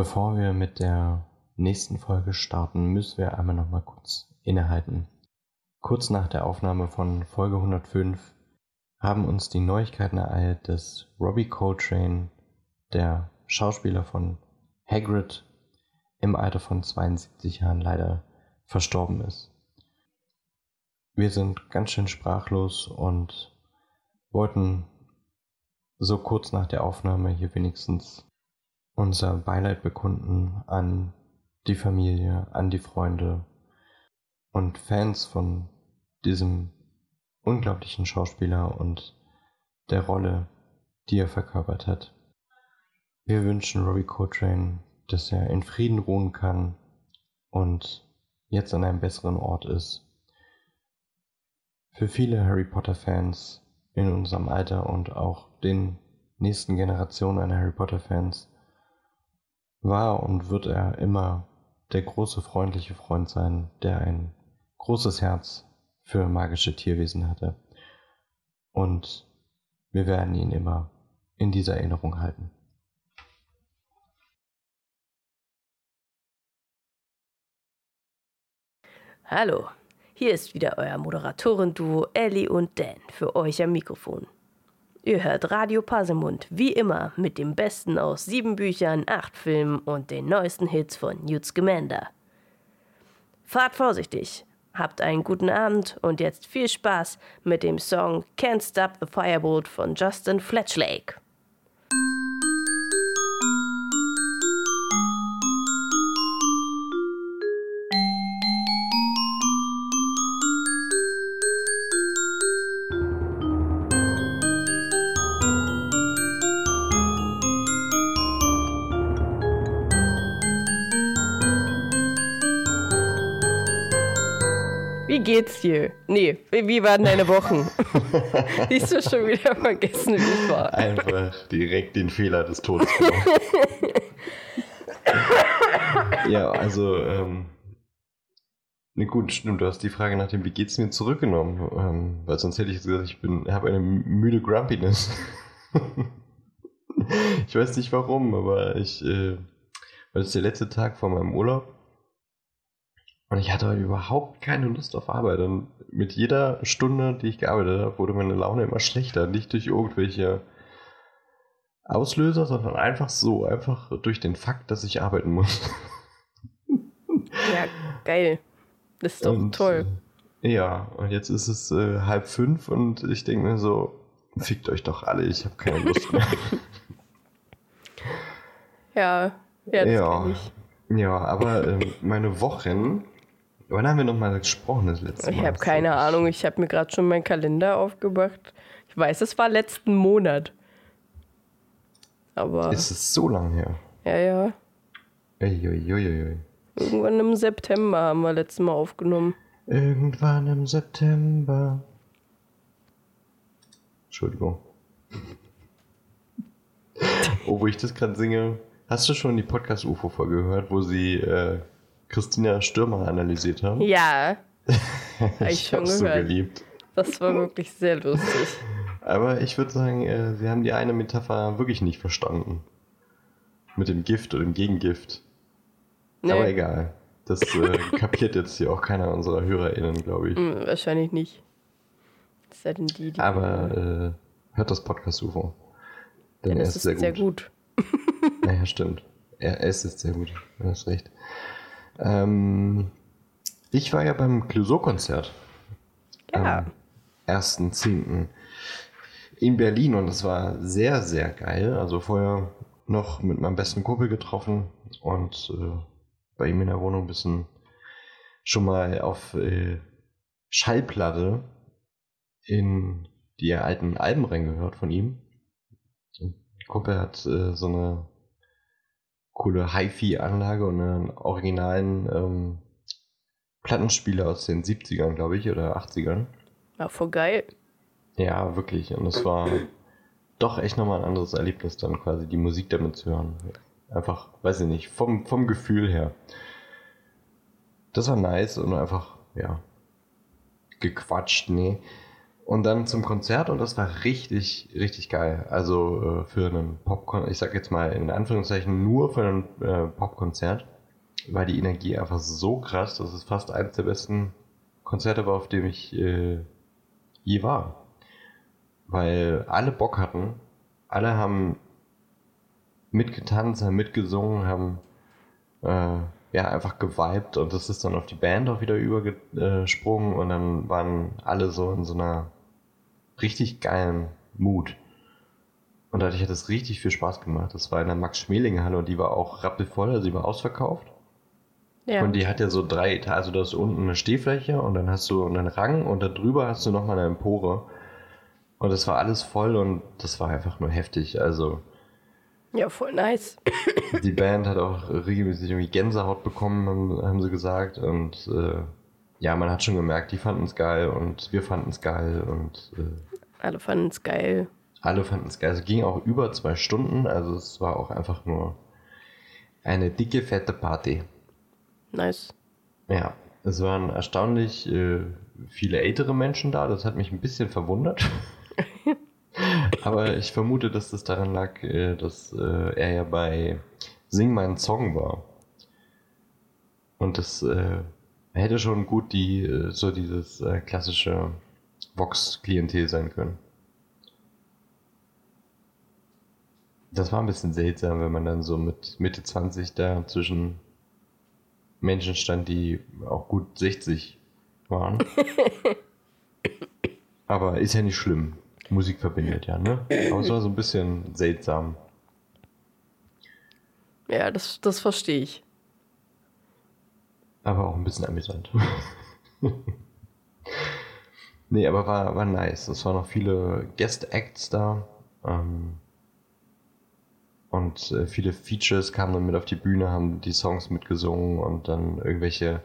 Bevor wir mit der nächsten Folge starten, müssen wir einmal noch mal kurz innehalten. Kurz nach der Aufnahme von Folge 105 haben uns die Neuigkeiten ereilt, dass Robbie Coltrane, der Schauspieler von Hagrid, im Alter von 72 Jahren leider verstorben ist. Wir sind ganz schön sprachlos und wollten so kurz nach der Aufnahme hier wenigstens unser Beileid bekunden an die Familie, an die Freunde und Fans von diesem unglaublichen Schauspieler und der Rolle, die er verkörpert hat. Wir wünschen Robbie Coltrane, dass er in Frieden ruhen kann und jetzt an einem besseren Ort ist. Für viele Harry Potter-Fans in unserem Alter und auch den nächsten Generationen an Harry Potter-Fans war und wird er immer der große freundliche Freund sein, der ein großes Herz für magische Tierwesen hatte. Und wir werden ihn immer in dieser Erinnerung halten. Hallo, hier ist wieder euer Moderatoren-Duo Ellie und Dan für euch am Mikrofon. Ihr hört Radio Pasemund wie immer mit dem Besten aus sieben Büchern, acht Filmen und den neuesten Hits von Newt Scamander. Fahrt vorsichtig, habt einen guten Abend und jetzt viel Spaß mit dem Song Can't Stop the Firebolt von Justin Fletchlake. Geht's dir? Nee, wie waren deine Wochen? Siehst du schon wieder vergessen, wie es war. Einfach direkt den Fehler des Todes ja, also, ähm, ne gut, stimmt, du hast die Frage nach dem, wie geht's mir zurückgenommen, ähm, weil sonst hätte ich gesagt, ich bin, habe eine müde Grumpiness. ich weiß nicht warum, aber ich, äh, weil es der letzte Tag vor meinem Urlaub und ich hatte heute überhaupt keine Lust auf Arbeit. Und mit jeder Stunde, die ich gearbeitet habe, wurde meine Laune immer schlechter. Nicht durch irgendwelche Auslöser, sondern einfach so. Einfach durch den Fakt, dass ich arbeiten muss. Ja, geil. Das ist doch und, toll. Äh, ja, und jetzt ist es äh, halb fünf und ich denke mir so, fickt euch doch alle, ich habe keine Lust mehr. ja, ja, ja. Ja, aber äh, meine Wochen Wann haben wir nochmal gesprochen das letzte Mal? Ich habe keine Ahnung. Ich habe mir gerade schon meinen Kalender aufgemacht. Ich weiß, es war letzten Monat. Aber. Ist es so lang her? Ja, ja. Uiuiuiui. Irgendwann im September haben wir letztes Mal aufgenommen. Irgendwann im September. Entschuldigung. oh, wo ich das gerade singe. Hast du schon die Podcast-UFO-Folge gehört, wo sie äh, Christina Stürmer analysiert haben. Ja. ich gehört. so geliebt. Das war wirklich sehr lustig. Aber ich würde sagen, äh, sie haben die eine Metapher wirklich nicht verstanden. Mit dem Gift oder dem Gegengift. Nee. Aber egal. Das äh, kapiert jetzt hier auch keiner unserer HörerInnen, glaube ich. Mm, wahrscheinlich nicht. Das die, die Aber äh, hört das Podcast UFO. Denn ja, er ist, ist sehr gut. Sehr gut. naja, stimmt. Er, er ist sehr gut. Du hast recht. Ähm, ich war ja beim Clouseau-Konzert. Ja. Am 1.10. in Berlin und das war sehr, sehr geil. Also vorher noch mit meinem besten Kumpel getroffen und äh, bei ihm in der Wohnung ein bisschen schon mal auf äh, Schallplatte in die alten Alben reingehört von ihm. Kumpel hat äh, so eine coole Hi-Fi-Anlage und einen originalen ähm, Plattenspieler aus den 70ern, glaube ich, oder 80ern. Ja, voll geil. Ja, wirklich. Und es war doch echt nochmal ein anderes Erlebnis, dann quasi die Musik damit zu hören. Einfach, weiß ich nicht, vom, vom Gefühl her. Das war nice und einfach, ja, gequatscht, nee. Und dann zum Konzert und das war richtig, richtig geil. Also äh, für einen Popkonzert, ich sag jetzt mal in Anführungszeichen nur für ein äh, Popkonzert, war die Energie einfach so krass, dass es fast eines der besten Konzerte war, auf dem ich äh, je war. Weil alle Bock hatten, alle haben mitgetanzt, haben mitgesungen, haben äh, ja, einfach geweibt und das ist dann auf die Band auch wieder übergesprungen und dann waren alle so in so einer richtig geilen Mut. Und dadurch hat es richtig viel Spaß gemacht. Das war in der Max-Schmeling-Halle und die war auch rappelvoll, also die war ausverkauft. Ja. Und die hat ja so drei Etagen, also da ist unten eine Stehfläche und dann hast du einen Rang und da drüber hast du nochmal eine Empore. Und das war alles voll und das war einfach nur heftig. Also ja, voll nice. Die Band hat auch regelmäßig irgendwie Gänsehaut bekommen, haben, haben sie gesagt. Und äh, ja, man hat schon gemerkt, die fanden es geil und wir fanden es geil und äh, alle fanden es geil. Alle fanden es geil. Es ging auch über zwei Stunden, also es war auch einfach nur eine dicke, fette Party. Nice. Ja, es waren erstaunlich äh, viele ältere Menschen da, das hat mich ein bisschen verwundert. Aber ich vermute, dass das daran lag, äh, dass äh, er ja bei Sing meinen Song war. Und das äh, hätte schon gut die so dieses klassische Vox-Klientel sein können. Das war ein bisschen seltsam, wenn man dann so mit Mitte 20 da zwischen Menschen stand, die auch gut 60 waren. Aber ist ja nicht schlimm. Musik verbindet ja, ne? Aber es war so ein bisschen seltsam. Ja, das, das verstehe ich. Aber auch ein bisschen amüsant. nee, aber war, war nice. Es waren noch viele Guest-Acts da. Ähm, und äh, viele Features kamen dann mit auf die Bühne, haben die Songs mitgesungen und dann irgendwelche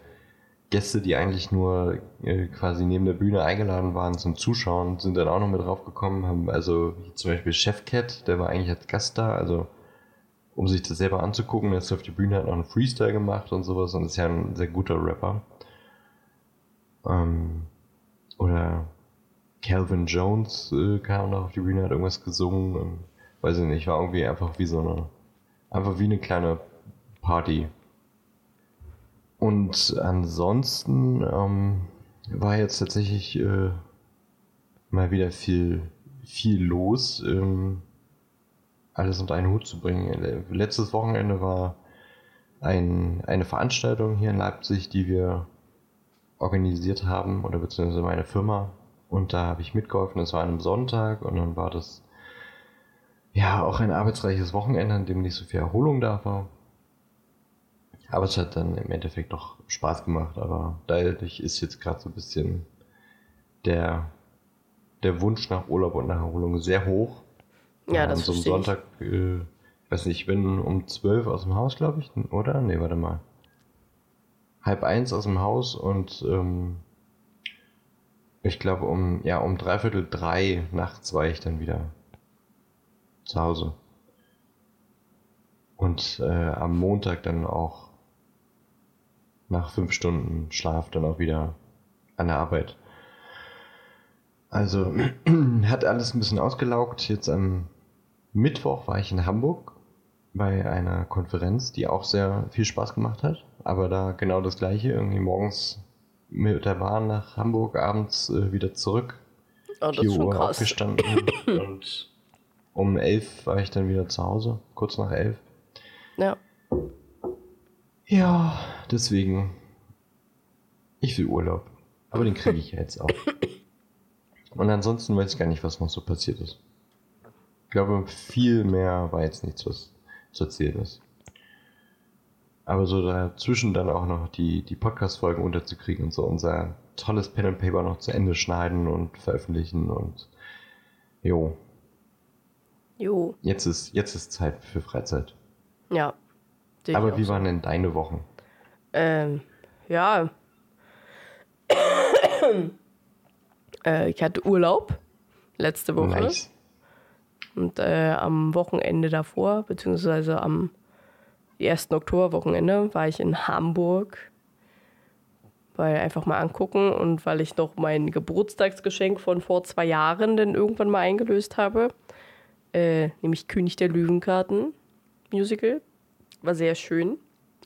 Gäste, die eigentlich nur äh, quasi neben der Bühne eingeladen waren zum Zuschauen, sind dann auch noch mit draufgekommen, haben also zum Beispiel Chef Cat, der war eigentlich als Gast da, also um sich das selber anzugucken, er ist auf die Bühne, hat noch einen Freestyle gemacht und sowas und ist ja ein sehr guter Rapper. Ähm, oder Calvin Jones äh, kam noch auf die Bühne, hat irgendwas gesungen und weiß ich nicht, war irgendwie einfach wie so eine, einfach wie eine kleine Party und ansonsten ähm, war jetzt tatsächlich äh, mal wieder viel, viel los, ähm, alles unter einen Hut zu bringen. Letztes Wochenende war ein, eine Veranstaltung hier in Leipzig, die wir organisiert haben, oder beziehungsweise meine Firma. Und da habe ich mitgeholfen. Das war an einem Sonntag und dann war das ja auch ein arbeitsreiches Wochenende, an dem nicht so viel Erholung da war. Aber es hat dann im Endeffekt doch Spaß gemacht, aber dadurch ist jetzt gerade so ein bisschen der, der Wunsch nach Urlaub und nach Erholung sehr hoch. Ja, das ist so am Sonntag, äh, weiß nicht, ich bin um zwölf aus dem Haus, glaube ich, oder? Nee, warte mal. Halb eins aus dem Haus und ähm, ich glaube um, ja, um dreiviertel drei nachts war ich dann wieder zu Hause. Und äh, am Montag dann auch nach fünf Stunden Schlaf dann auch wieder an der Arbeit. Also hat alles ein bisschen ausgelaugt. Jetzt am Mittwoch war ich in Hamburg bei einer Konferenz, die auch sehr viel Spaß gemacht hat. Aber da genau das gleiche. Irgendwie morgens mit der Bahn nach Hamburg, abends äh, wieder zurück. Oh, das 4 ist schon Uhr krass. aufgestanden und um elf war ich dann wieder zu Hause, kurz nach elf. Ja. Ja, deswegen. Ich will Urlaub. Aber den kriege ich ja jetzt auch. Und ansonsten weiß ich gar nicht, was noch so passiert ist. Ich glaube, viel mehr war jetzt nichts, was zu erzählen ist. Aber so dazwischen dann auch noch die, die Podcast-Folgen unterzukriegen und so unser tolles Pen and Paper noch zu Ende schneiden und veröffentlichen und jo. Jo. Jetzt ist, jetzt ist Zeit für Freizeit. Ja, aber wie waren denn deine Wochen? Ähm, ja. äh, ich hatte Urlaub letzte Woche. Nice. Und äh, am Wochenende davor, beziehungsweise am 1. Oktoberwochenende, war ich in Hamburg Weil einfach mal angucken und weil ich noch mein Geburtstagsgeschenk von vor zwei Jahren dann irgendwann mal eingelöst habe. Äh, nämlich König der Löwenkarten Musical. War sehr schön.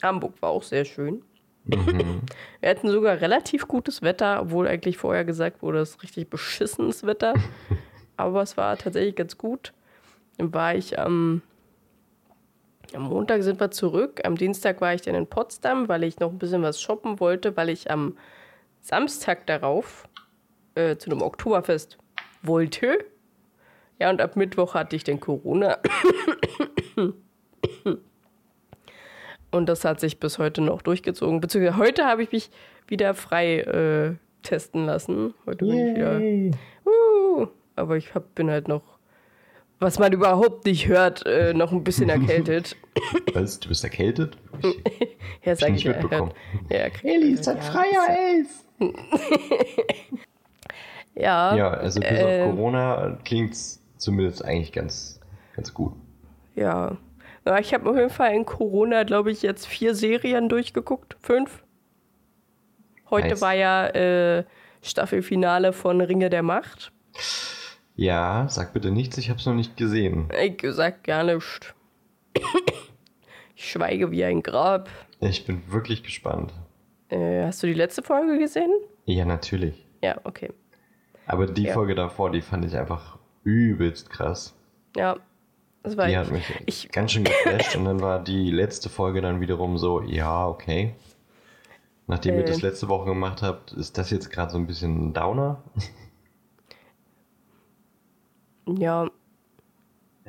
Hamburg war auch sehr schön. Mhm. Wir hatten sogar relativ gutes Wetter, obwohl eigentlich vorher gesagt wurde, es ist richtig beschissenes Wetter. Aber es war tatsächlich ganz gut. War ich am, am Montag sind wir zurück. Am Dienstag war ich dann in Potsdam, weil ich noch ein bisschen was shoppen wollte, weil ich am Samstag darauf äh, zu einem Oktoberfest wollte. Ja, und ab Mittwoch hatte ich dann Corona. Und das hat sich bis heute noch durchgezogen. Beziehungsweise heute habe ich mich wieder frei äh, testen lassen. Heute bin ich wieder. Uh, aber ich hab, bin halt noch, was man überhaupt nicht hört, äh, noch ein bisschen erkältet. Was? Du bist erkältet? ja, sag ich, nicht mitbekommen. Ja, Elli ist ein freier Elf. ja. Ja, also bis äh, auf Corona klingt es zumindest eigentlich ganz, ganz gut. Ja. Ja, ich habe auf jeden Fall in Corona, glaube ich, jetzt vier Serien durchgeguckt. Fünf. Heute Nice. war ja äh, Staffelfinale von Ringe der Macht. Ja, sag bitte nichts, ich habe es noch nicht gesehen. Ich sag gar nichts. Ich schweige wie ein Grab. Ich bin wirklich gespannt. Äh, hast du die letzte Folge gesehen? Ja, natürlich. Ja, okay. Aber die Ja. Folge davor, die fand ich einfach übelst krass. Ja, das war Die ich. hat mich ich ganz schön geflasht und dann war die letzte Folge dann wiederum so, ja, okay. Nachdem ihr Äh. das letzte Woche gemacht habt, ist das jetzt gerade so ein bisschen ein Downer. Ja,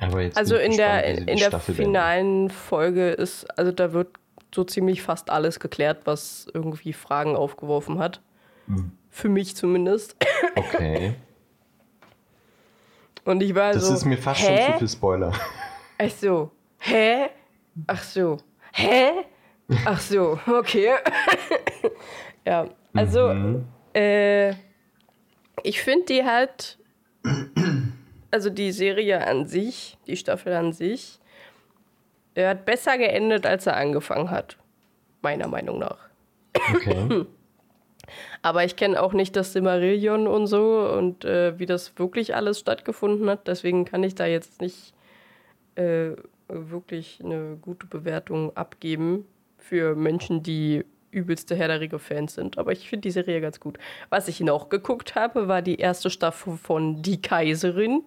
Aber jetzt also in der, in der finalen Folge ist, also da wird so ziemlich fast alles geklärt, was irgendwie Fragen aufgeworfen hat. Hm. Für mich zumindest. Okay. Und ich war Das so. ist mir fast hä? schon zu viel Spoiler. Ach so. Hä? Ach so. Hä? Ach so, okay. ja, also, Mhm. äh, ich finde die halt, also die Serie an sich, die Staffel an sich, er hat besser geendet, als er angefangen hat. Meiner Meinung nach. Okay. Aber ich kenne auch nicht das Silmarillion und so und äh, wie das wirklich alles stattgefunden hat. Deswegen kann ich da jetzt nicht äh, wirklich eine gute Bewertung abgeben für Menschen, die übelste Herr der Ringe-Fans sind. Aber ich finde die Serie ganz gut. Was ich noch geguckt habe, war die erste Staffel von Die Kaiserin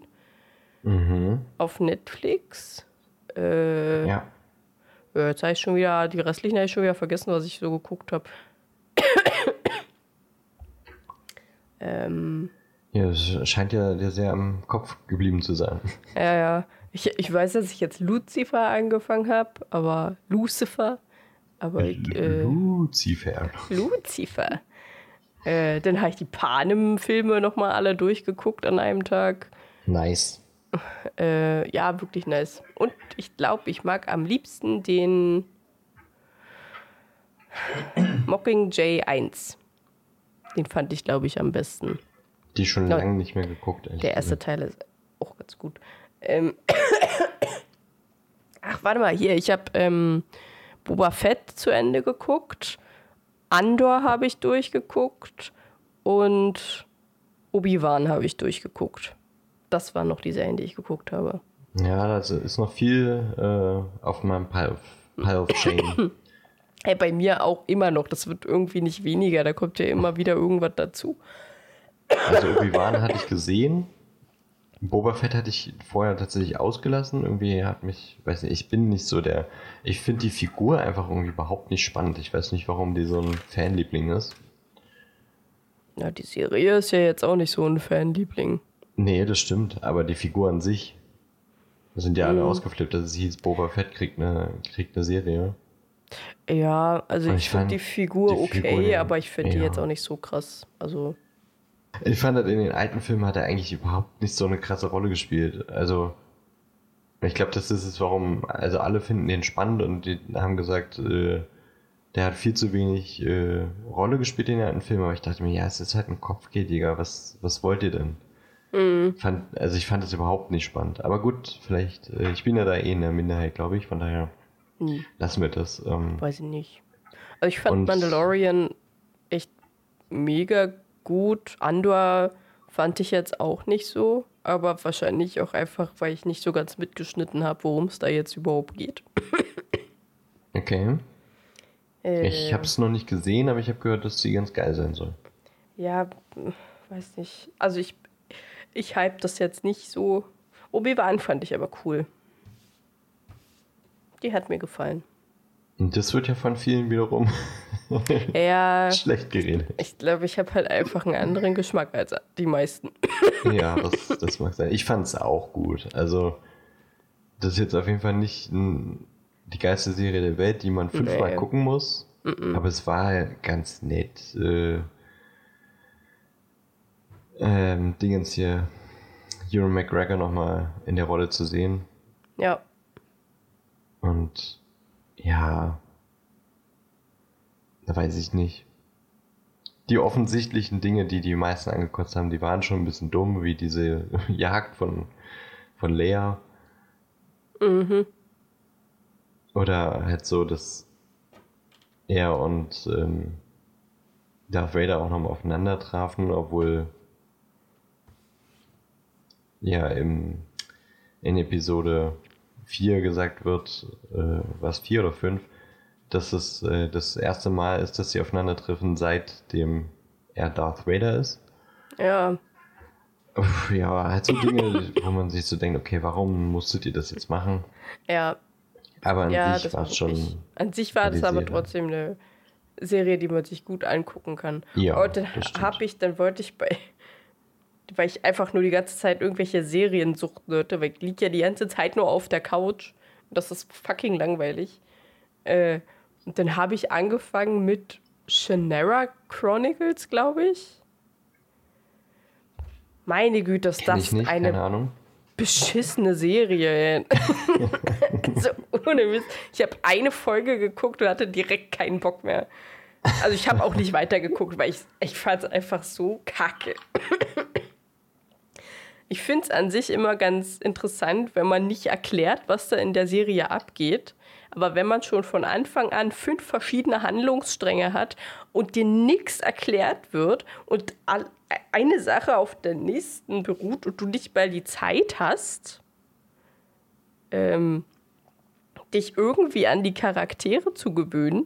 mhm. auf Netflix. Äh, Ja. Jetzt habe ich schon wieder, die restlichen habe ich schon wieder vergessen, was ich so geguckt habe. ähm, Ja, es scheint ja dir sehr am Kopf geblieben zu sein. Ja, ja. Ich, ich weiß, dass ich jetzt Lucifer angefangen habe, aber Lucifer. Aber ich, äh, Lucifer. Lucifer. Äh, dann habe ich die Panem-Filme nochmal alle durchgeguckt an einem Tag. Nice. Äh, ja, wirklich nice. Und ich glaube, ich mag am liebsten den Mockingjay 1. Den fand ich, glaube ich, am besten. Die schon Ja. lange nicht mehr geguckt. ehrlich Der erste. Teil ist auch ganz gut. Ähm Ach, warte mal, hier, ich habe ähm, Boba Fett zu Ende geguckt. Andor habe ich durchgeguckt. Und Obi-Wan habe ich durchgeguckt. Das waren noch die Serien, die ich geguckt habe. Ja, da ist noch viel äh, auf meinem Pile of, Shame. Hey, bei mir auch immer noch. Das wird irgendwie nicht weniger. Da kommt ja immer wieder irgendwas dazu. Also Obi-Wan hatte ich gesehen. Boba Fett hatte ich vorher tatsächlich ausgelassen. Irgendwie hat mich, weiß nicht, ich bin nicht so der. Ich finde die Figur einfach irgendwie überhaupt nicht spannend. Ich weiß nicht, warum die so ein Fanliebling ist. Ja, die Serie ist ja jetzt auch nicht so ein Fanliebling. Nee, das stimmt. Aber die Figur an sich. Da sind ja alle ausgeflippt, dass es hieß, Boba Fett kriegt eine, kriegt eine Serie. Ja, also Aber ich, ich finde fand die Figur die okay, Figur, ja. aber ich finde die Ja. jetzt auch nicht so krass. Also, Ich fand, halt, in den alten Filmen hat er eigentlich überhaupt nicht so eine krasse Rolle gespielt. Also, ich glaube, das ist es, warum, also alle finden den spannend und die haben gesagt, äh, der hat viel zu wenig äh, Rolle gespielt in den alten Filmen, aber ich dachte mir, ja, es ist halt ein Kopfgeh, was, was wollt ihr denn? Fand, also ich fand das überhaupt nicht spannend. Aber gut, vielleicht, äh, ich bin ja da eh in der Minderheit, glaube ich, von daher hm, lassen wir das. Ähm, weiß ich nicht. Also ich fand Und- Mandalorian echt mega gut. Andor fand ich jetzt auch nicht so, aber wahrscheinlich auch einfach, weil ich nicht so ganz mitgeschnitten habe, worum es da jetzt überhaupt geht. Okay. Äh, Ich habe es noch nicht gesehen, aber ich habe gehört, dass sie ganz geil sein soll. Ja, weiß nicht. Also ich, ich hype das jetzt nicht so. Obi-Wan fand ich aber cool. Die hat mir gefallen. Und das wird ja von vielen wiederum Ja, schlecht geredet. ich glaube, ich habe halt einfach einen anderen Geschmack als die meisten. Ja, das, das mag sein. Ich fand es auch gut. Also, das ist jetzt auf jeden Fall nicht ein, die geilste Serie der Welt, die man fünfmal Nee. gucken muss. Aber es war ganz nett. Äh, ähm, Dingens hier, Ewan McGregor nochmal in der Rolle zu sehen. Ja, Und ja, da weiß ich nicht. Die offensichtlichen Dinge, die die meisten angekotzt haben, die waren schon ein bisschen dumm, wie diese Jagd von, von Lea. mhm. Oder halt so, dass er und ähm, Darth Vader auch nochmal aufeinander trafen, obwohl ja im, in Episode 4 gesagt wird, äh, was 4 oder 5, dass es äh, das erste Mal ist, dass sie aufeinandertreffen, seitdem er Darth Vader ist. ja, Uff, ja, halt so Dinge, wo man sich so denkt, okay, warum musstet ihr das jetzt machen? ja, Aber an ja. sich war es schon. ich. An sich war die aber Serie. trotzdem eine Serie, die man sich gut angucken kann. Ja, stimmt. habe ich, dann wollte ich bei, weil ich einfach nur die ganze Zeit irgendwelche Serien wollte, weil ich liege ja die ganze Zeit nur auf der Couch. Und das ist fucking langweilig. Äh, und dann habe ich angefangen mit Shannara Chronicles, glaube ich. Meine Güte, ist das ich nicht, eine beschissene Serie. so, ohne Mist. Ich habe eine Folge geguckt und hatte direkt keinen Bock mehr. Also ich habe auch nicht weitergeguckt, weil ich, ich fand es einfach so kacke. Ich finde es an sich immer ganz interessant, wenn man nicht erklärt, was da in der Serie abgeht. Aber wenn man schon von Anfang an fünf verschiedene Handlungsstränge hat und dir nichts erklärt wird und eine Sache auf der nächsten beruht und du nicht mal die Zeit hast, ähm, dich irgendwie an die Charaktere zu gewöhnen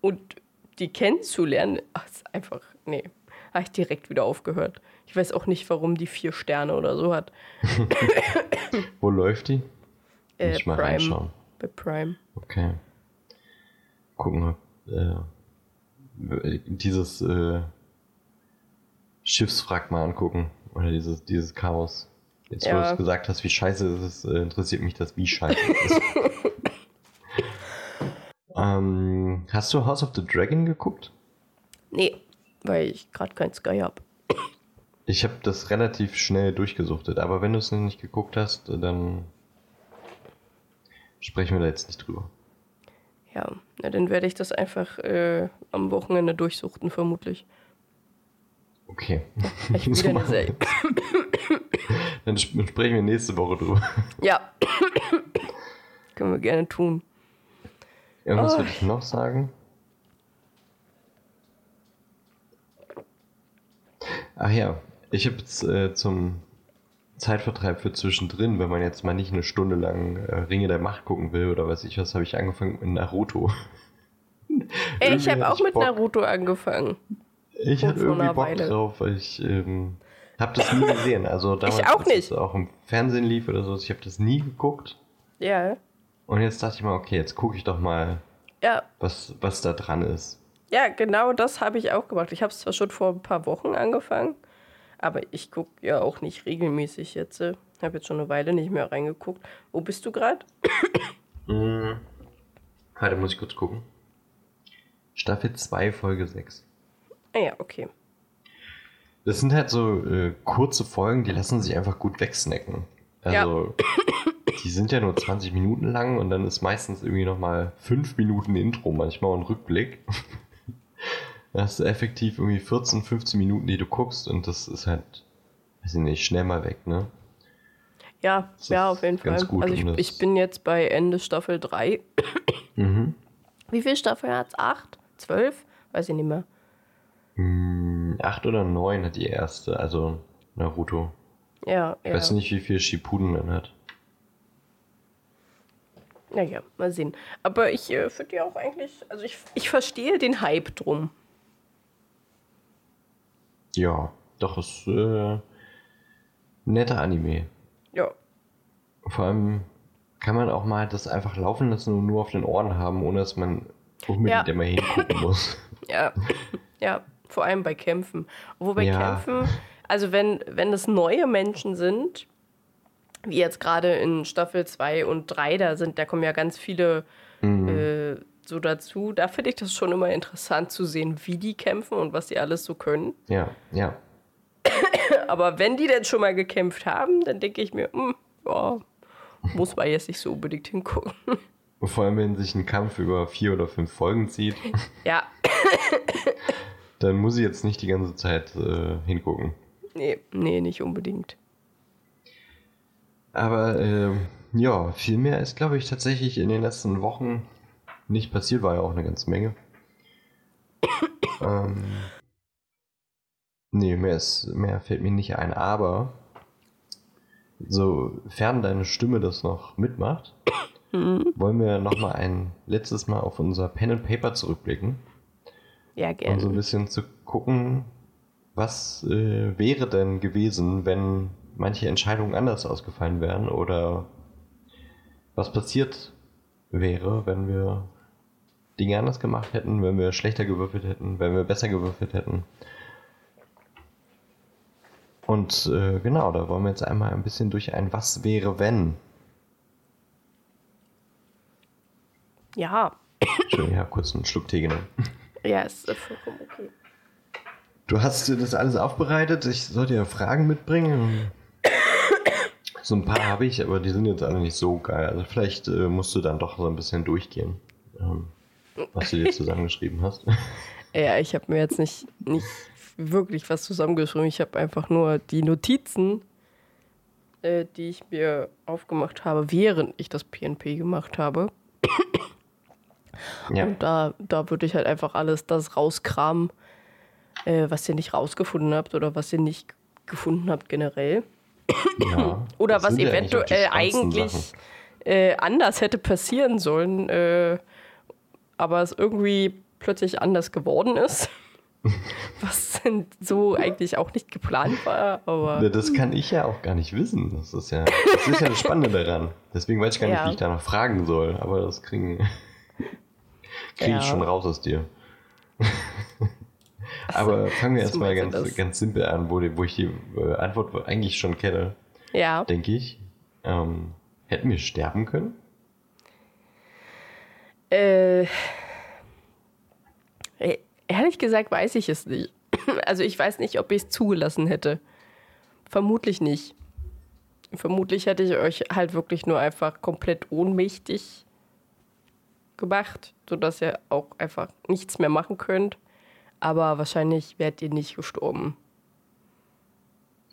und die kennenzulernen, ach, ist einfach, nee, habe ich direkt wieder aufgehört. Ich weiß auch nicht, warum die vier Sterne oder so hat. Wo läuft die? Äh, Muss ich mal Prime. reinschauen. Bei Prime. Okay. Gucken, äh, dieses äh, Schiffswrack mal angucken. Oder dieses, dieses Chaos. Jetzt, wo Ja. du es gesagt hast, wie scheiße es ist, äh, interessiert mich das, wie scheiße es ist. ähm, hast du House of the Dragon geguckt? Nee, weil ich gerade kein Sky habe. Ich habe das relativ schnell durchgesuchtet, aber wenn du es noch nicht geguckt hast, dann sprechen wir da jetzt nicht drüber. Ja, na, dann werde ich das einfach äh, am Wochenende durchsuchten, vermutlich. Okay. Ich So eine. Dann sp- sprechen wir nächste Woche drüber. Ja. Können wir gerne tun. Irgendwas Oh. würde ich noch sagen. Ach ja, ich habe jetzt äh, zum Zeitvertreib für zwischendrin, wenn man jetzt mal nicht eine Stunde lang äh, Ringe der Macht gucken will oder weiß ich was, habe ich angefangen mit Naruto. Ey, ich habe hab auch ich mit Bock. Naruto angefangen. Ich hatte irgendwie Bock Weile. drauf, weil ich ähm, habe das nie gesehen. Also damals, auch als nicht. auch im Fernsehen lief oder so, ich habe das nie geguckt. Ja. Und jetzt dachte ich mal, okay, jetzt gucke ich doch mal, Ja, was, was da dran ist. ja, genau das habe ich auch gemacht. Ich habe es zwar schon vor ein paar Wochen angefangen, aber ich gucke ja auch nicht regelmäßig jetzt. Ich habe jetzt schon eine Weile nicht mehr reingeguckt. Wo bist du gerade? Mhm. Warte, muss ich kurz gucken. Staffel 2, Folge 6. Ah ja, okay. Das sind halt so äh, kurze Folgen, die lassen sich einfach gut wegsnacken. Also, die sind ja nur 20 Minuten lang und dann ist meistens irgendwie nochmal 5 Minuten Intro, manchmal und Rückblick. Da hast du effektiv irgendwie 14, 15 Minuten, die du guckst und das ist halt, weiß ich nicht, schnell mal weg, ne? Ja, Das ja, auf jeden Fall. also ich, ich bin jetzt bei Ende Staffel 3. Mhm. Wie viele Staffeln hat es? Acht? Zwölf? Weiß ich nicht mehr. Hm, acht oder neun hat die erste, also Naruto. Ja, Ich ja. weiß nicht, wie viel Shippuden dann hat. Naja, mal sehen. Aber ich äh, finde ja auch eigentlich, also ich, ich verstehe den Hype drum. Ja, doch, ist äh, netter Anime. Ja. Vor allem kann man auch mal das einfach laufen lassen und nur auf den Ohren haben, ohne dass man unbedingt Ja. immer hingucken muss. Ja, ja, vor allem bei Kämpfen. Obwohl bei Ja. Kämpfen, also wenn, wenn es neue Menschen sind, wie jetzt gerade in Staffel 2 und 3, da sind, da kommen ja ganz viele Mhm. äh, so dazu. Da finde ich das schon immer interessant zu sehen, wie die kämpfen und was die alles so können. Ja, ja. Aber wenn die denn schon mal gekämpft haben, dann denke ich mir, hm, ja, muss man jetzt nicht so unbedingt hingucken. Vor allem, wenn sich ein Kampf über vier oder fünf Folgen zieht, ja, dann muss ich jetzt nicht die ganze Zeit äh, hingucken. nee, nee, nicht unbedingt. Aber ähm, ja, viel mehr ist, glaube ich, tatsächlich in den letzten Wochen nicht passiert, war ja auch eine ganze Menge. ähm, nee, mehr, ist, mehr fällt mir nicht ein, aber sofern deine Stimme das noch mitmacht, wollen wir nochmal ein letztes Mal auf unser Pen and Paper zurückblicken Ja, und so gerne. ein bisschen zu gucken, was äh, wäre denn gewesen, wenn manche Entscheidungen anders ausgefallen wären oder was passiert wäre, wenn wir Dinge anders gemacht hätten, wenn wir schlechter gewürfelt hätten, wenn wir besser gewürfelt hätten. Und äh, genau, da wollen wir jetzt einmal ein bisschen durch ein Was wäre wenn. Ja, Entschuldigung, ja, kurz einen Schluck Tee genommen. ja, ist vollkommen okay. Du hast dir das alles aufbereitet. Ich sollte ja Fragen mitbringen. So ein paar habe ich, aber die sind jetzt alle nicht so geil. Also vielleicht äh, musst du dann doch so ein bisschen durchgehen, ähm, was du dir zusammengeschrieben hast. Ja, ich habe mir jetzt nicht, nicht wirklich was zusammengeschrieben. Ich habe einfach nur die Notizen, äh, die ich mir aufgemacht habe, während ich das PNP gemacht habe. Ja, Und da, da würde ich halt einfach alles das rauskramen, äh, was ihr nicht rausgefunden habt oder was ihr nicht gefunden habt generell. ja. Oder was eventuell eigentlich äh, anders hätte passieren sollen, äh, aber es irgendwie plötzlich anders geworden ist. was so eigentlich auch nicht geplant war, aber Ja, Das kann ich ja auch gar nicht wissen. Das ist ja das, ist ja das Spannende daran. Deswegen weiß ich gar nicht, Ja. wie ich danach fragen soll. Aber das kriegen, kriege Ja. ich schon raus aus dir. Aber fangen wir erstmal ganz, das? ganz simpel an, wo, die, wo ich die äh, Antwort eigentlich schon kenne. ja. denke ich. Ähm, hätten wir sterben können? Äh, äh, ehrlich gesagt weiß ich es nicht. Also ich weiß nicht, ob ich es zugelassen hätte. Vermutlich nicht. Vermutlich hätte ich euch halt wirklich nur einfach komplett ohnmächtig gemacht, sodass ihr auch einfach nichts mehr machen könnt. Aber wahrscheinlich wärt ihr nicht gestorben.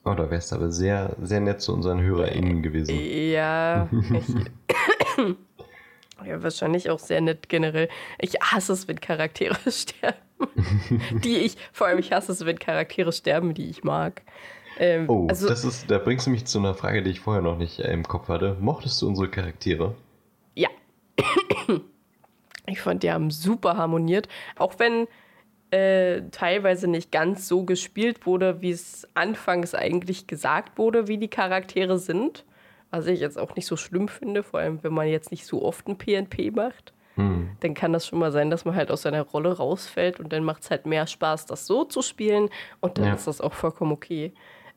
Oh, da wärst du aber sehr, sehr nett zu unseren HörerInnen gewesen. Ja, ich, ja, wahrscheinlich auch sehr nett generell. Ich hasse es, wenn Charaktere sterben. die ich, vor allem ich hasse es, wenn Charaktere sterben, die ich mag. Ähm, Oh, also, das ist, da bringst du mich zu einer Frage, die ich vorher noch nicht äh, im Kopf hatte. Mochtest du unsere Charaktere? ja. ich fand, die haben super harmoniert. Auch wenn äh, teilweise nicht ganz so gespielt wurde, wie es anfangs eigentlich gesagt wurde, wie die Charaktere sind. Was ich jetzt auch nicht so schlimm finde, vor allem wenn man jetzt nicht so oft ein PNP macht. Hm. dann kann das schon mal sein, dass man halt aus seiner Rolle rausfällt und dann macht es halt mehr Spaß, das so zu spielen und dann Ja. ist das auch vollkommen okay.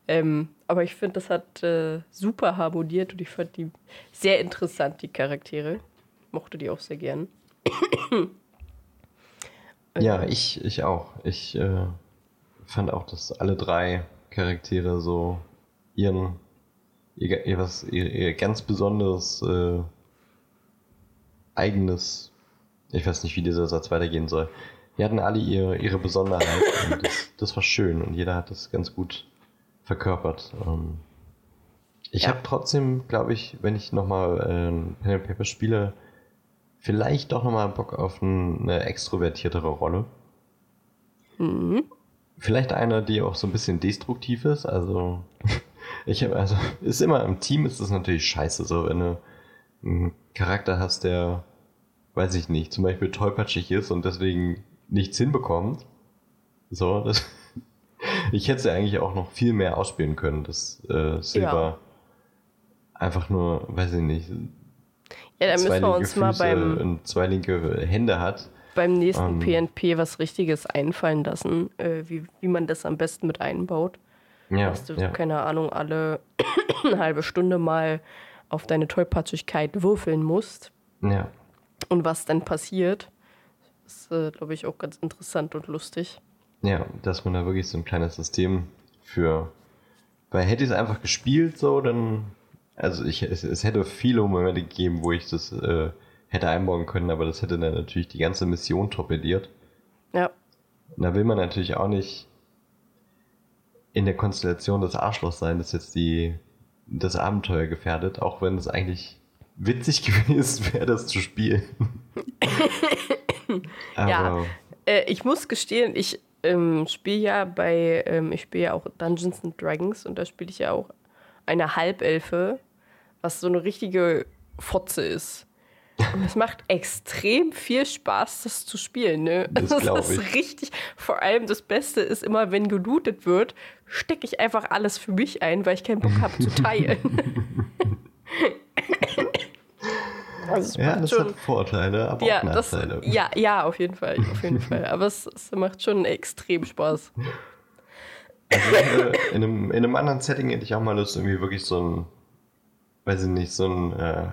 Ähm, aber ich finde, das hat äh, super harmoniert und ich fand die sehr interessant, die Charaktere. Mochte die auch sehr gern. Ja, ich, ich auch. Ich äh, fand auch, dass alle drei Charaktere so ihren, ihr, ihr, was, ihr, ihr ganz besonderes äh, eigenes, ich weiß nicht, wie dieser Satz weitergehen soll. Die hatten alle ihre, ihre Besonderheit und das, das war schön und jeder hat das ganz gut verkörpert. Ähm, ich Ja. habe trotzdem, glaube ich, wenn ich nochmal äh, Pen and Paper spiele, vielleicht doch nochmal Bock auf ein, eine extrovertiertere Rolle. Mhm. vielleicht einer, die auch so ein bisschen destruktiv ist. Also, ich habe, also, ist immer im Team ist das natürlich scheiße, so wenn du einen Charakter hast, der, weiß ich nicht, zum Beispiel tollpatschig ist und deswegen nichts hinbekommt. So, das, ich hätte sie eigentlich auch noch viel mehr ausspielen können, dass äh, Silver ja. einfach nur, weiß ich nicht, ja, dann müssen wir uns Füße mal beim und zwei linke Hände hat. Beim nächsten ähm, PNP was Richtiges einfallen lassen, äh, wie, wie man das am besten mit einbaut. Ja, Dass du, ja. keine Ahnung, alle eine halbe Stunde mal auf deine Tollpatschigkeit würfeln musst. Ja. Und was dann passiert, ist, äh, glaube ich, auch ganz interessant und lustig. Ja, dass man da wirklich so ein kleines System für. Weil hätte ich es einfach gespielt, so, dann. Also ich, es, es hätte viele Momente gegeben, wo ich das äh, hätte einbauen können, aber das hätte dann natürlich die ganze Mission torpediert. Ja. Und da will man natürlich auch nicht in der Konstellation des Arschlochs sein, das jetzt die, das Abenteuer gefährdet, auch wenn es eigentlich witzig gewesen wäre, das zu spielen. ja, äh, ich muss gestehen, ich ähm, spiele ja bei, ähm, ich spiele ja auch Dungeons and Dragons und da spiele ich ja auch eine Halbelfe, was so eine richtige Fotze ist. Und es macht extrem viel Spaß, das zu spielen. Ne? Das, das ist ich. richtig. Vor allem das Beste ist immer, wenn gelootet wird, stecke ich einfach alles für mich ein, weil ich keinen Bock habe zu teilen. also ja, das schon, hat Vorteile, aber ja, auch Nachteile. Das, ja, ja, auf jeden Fall, auf jeden Fall. Aber es, es macht schon extrem Spaß. Also in, einem, in einem anderen Setting hätte ich auch mal Lust, irgendwie wirklich so ein, weiß ich nicht, so ein äh,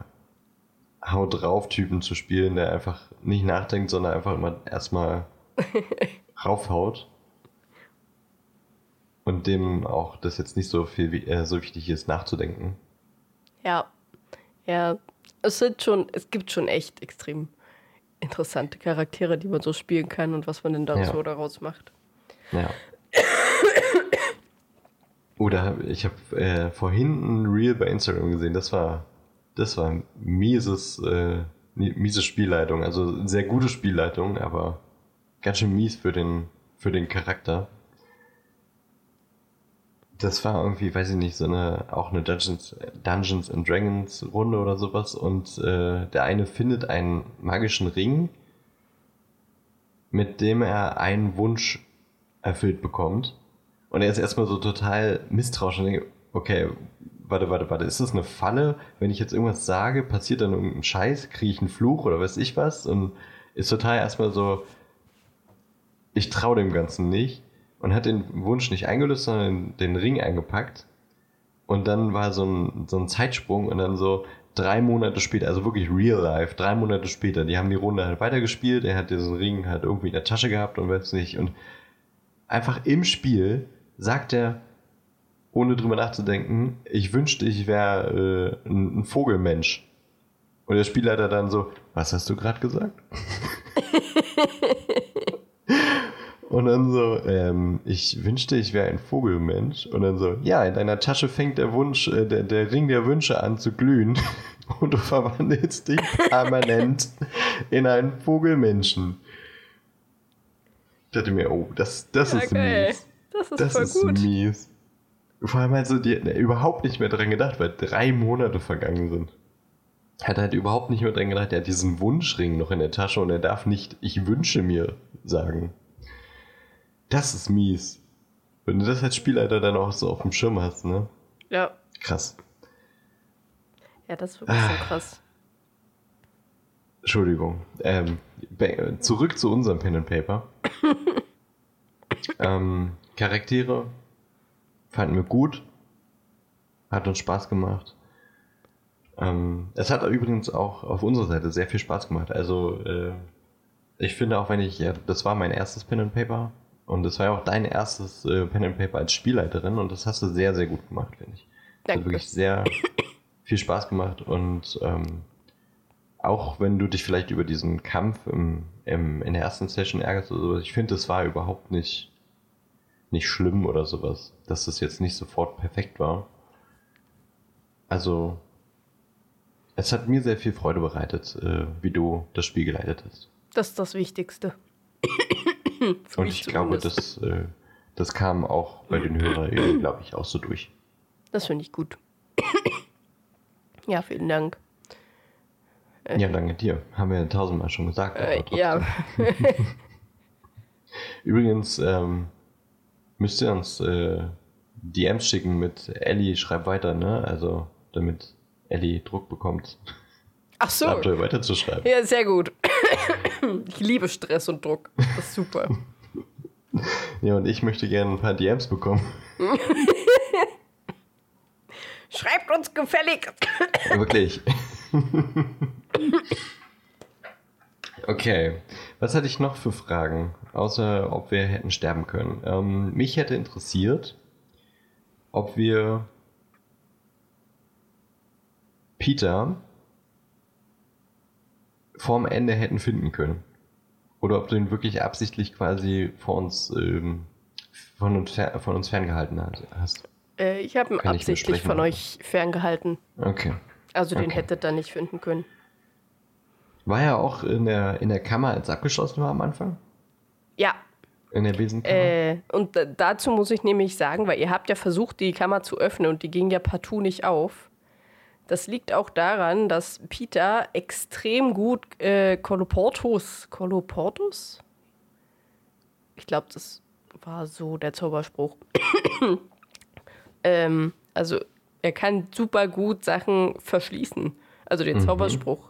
Haut drauf Typen zu spielen, der einfach nicht nachdenkt, sondern einfach immer erstmal raufhaut. Und dem auch das jetzt nicht so viel äh, so wichtig ist, nachzudenken. Ja. Ja. Es sind schon, es gibt schon echt extrem interessante Charaktere, die man so spielen kann und was man denn da ja. so daraus macht. Ja. Oder ich habe äh, vorhin ein Reel bei Instagram gesehen, das war das war mieses, äh, miese Spielleitung. Also sehr gute Spielleitung, aber ganz schön mies für den, für den Charakter. Das war irgendwie, weiß ich nicht, so eine, auch eine Dungeons, Dungeons and Dragons Runde oder sowas. Und äh, der eine findet einen magischen Ring, mit dem er einen Wunsch erfüllt bekommt. Und er ist erstmal so total misstrauisch und denkt, okay, warte, warte, warte, ist das eine Falle? Wenn ich jetzt irgendwas sage, passiert dann irgendein Scheiß, kriege ich einen Fluch oder weiß ich was? Und ist total erstmal so, ich traue dem Ganzen nicht und hat den Wunsch nicht eingelöst, sondern den Ring eingepackt. Und dann war so ein, so ein Zeitsprung und dann so drei Monate später, also wirklich real life, drei Monate später, die haben die Runde halt weitergespielt, er hat diesen Ring halt irgendwie in der Tasche gehabt und weiß nicht. Und einfach im Spiel sagt er, ohne drüber nachzudenken, ich wünschte, ich wäre äh, ein, ein, Vogelmensch. Und der Spielleiter dann so, was hast du gerade gesagt? Und dann so, ähm, ich wünschte, ich wäre ein Vogelmensch. Und dann so, ja, in deiner Tasche fängt der Wunsch, äh, der, der Ring der Wünsche an zu glühen. Und du verwandelst dich permanent in einen Vogelmenschen. Ich dachte mir, oh, das, das ist okay. mies. Das ist das voll ist gut. mies. Vor allem also die ne, überhaupt nicht mehr dran gedacht, weil drei Monate vergangen sind. Hat halt überhaupt nicht mehr dran gedacht, er hat diesen Wunschring noch in der Tasche und er darf nicht, ich wünsche mir sagen. Das ist mies. Wenn du das als Spielleiter dann auch so auf dem Schirm hast, ne? Ja. Krass. Ja, das ist wirklich ah. so krass. Entschuldigung. Ähm, zurück zu unserem Pen and Paper. ähm, Charaktere Fanden wir gut. Hat uns Spaß gemacht. Ähm, es hat übrigens auch auf unserer Seite sehr viel Spaß gemacht. Also, äh, ich finde auch, wenn ich, ja, das war mein erstes Pen and Paper und das war ja auch dein erstes äh, Pen and Paper als Spielleiterin und das hast du sehr, sehr gut gemacht, finde ich. Danke. Hat wirklich sehr viel Spaß gemacht und ähm, auch wenn du dich vielleicht über diesen Kampf im, im, in der ersten Session ärgerst oder so, ich finde, das war überhaupt nicht nicht schlimm oder sowas, dass das jetzt nicht sofort perfekt war. Also, es hat mir sehr viel Freude bereitet, äh, wie du das Spiel geleitet hast. Das ist das Wichtigste. Und ich glaube, das, äh, Das kam auch bei den Hörern, glaube ich, auch so durch. Das finde ich gut. ja, vielen Dank. Ja, danke dir. Haben wir ja tausendmal schon gesagt. Äh, ja. Übrigens ähm, müsst ihr uns äh, DMs schicken mit Ellie, schreib weiter, ne? Also, damit Ellie Druck bekommt. Ach so. Abenteuer weiterzuschreiben. Ja, sehr gut. ich liebe Stress und Druck. Das ist super. ja, und ich möchte gerne ein paar DMs bekommen. Schreibt uns gefällig. Wirklich. okay. Was hatte ich noch für Fragen? Außer ob wir hätten sterben können. Ähm, mich hätte interessiert, ob wir Peter vorm Ende hätten finden können. Oder ob du ihn wirklich absichtlich quasi vor uns, ähm, von, uns von uns ferngehalten hast. Äh, ich habe ihn Kann absichtlich von euch ferngehalten. Okay. Also den okay. hättet ihr nicht finden können. War er auch in der, in der Kammer, als abgeschlossen war am Anfang? Ja. In der Besenkammer? Äh, und dazu muss ich nämlich sagen, weil ihr habt ja versucht, die Kammer zu öffnen und die ging ja partout nicht auf. Das liegt auch daran, dass Peter extrem gut äh, Koloportus, Koloportus? Ich glaube, das war so der Zauberspruch. ähm, also er kann super gut Sachen verschließen. Also den mhm. Zauberspruch.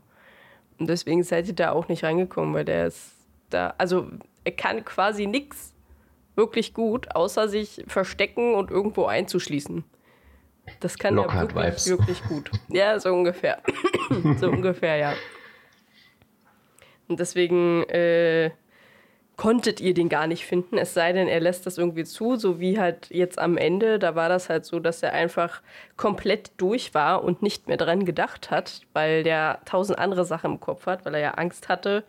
Und deswegen seid ihr da auch nicht reingekommen, weil der ist da, also er kann quasi nichts wirklich gut, außer sich verstecken und irgendwo einzuschließen. Das kann er wirklich, Vibes. wirklich gut. Ja, so ungefähr. so ungefähr, ja. Und deswegen äh, konntet ihr den gar nicht finden, es sei denn, er lässt das irgendwie zu, so wie halt jetzt am Ende, da war das halt so, dass er einfach komplett durch war und nicht mehr dran gedacht hat, weil der tausend andere Sachen im Kopf hat, weil er ja Angst hatte,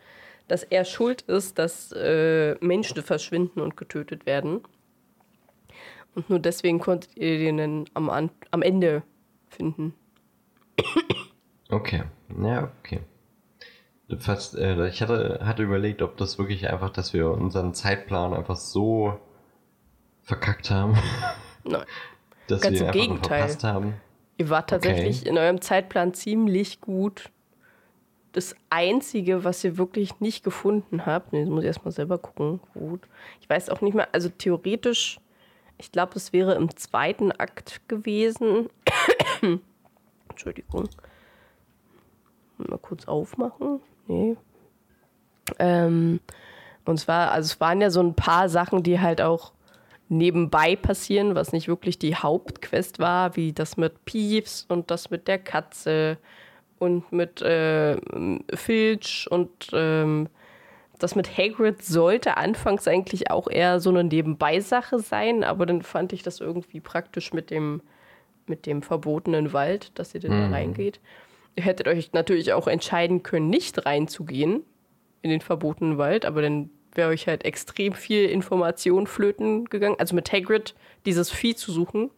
dass er schuld ist, dass äh, Menschen verschwinden und getötet werden. Und nur deswegen konntet ihr den am, am Ende finden. Okay, ja, okay. Fast, äh, ich hatte, hatte überlegt, ob das wirklich einfach, dass wir unseren Zeitplan einfach so verkackt haben. Nein. dass Ganz wir im Gegenteil. verpasst haben. Ihr wart tatsächlich Okay. in eurem Zeitplan ziemlich gut. Das Einzige, was ihr wirklich nicht gefunden habt, nee, das muss ich erstmal selber gucken. Gut. Ich weiß auch nicht mehr, also theoretisch, ich glaube, es wäre im zweiten Akt gewesen. Entschuldigung. Mal kurz aufmachen. Nee. Ähm, und zwar, also es waren ja so ein paar Sachen, die halt auch nebenbei passieren, was nicht wirklich die Hauptquest war, wie das mit Peeves und das mit der Katze und mit äh, Filch und ähm, das mit Hagrid sollte anfangs eigentlich auch eher so eine Nebenbeisache sein, aber dann fand ich das irgendwie praktisch mit dem, mit dem verbotenen Wald, dass ihr dann da Mhm. reingeht. Ihr hättet euch natürlich auch entscheiden können, nicht reinzugehen in den verbotenen Wald, aber dann wäre euch halt extrem viel Information flöten gegangen. Also mit Hagrid dieses Vieh zu suchen.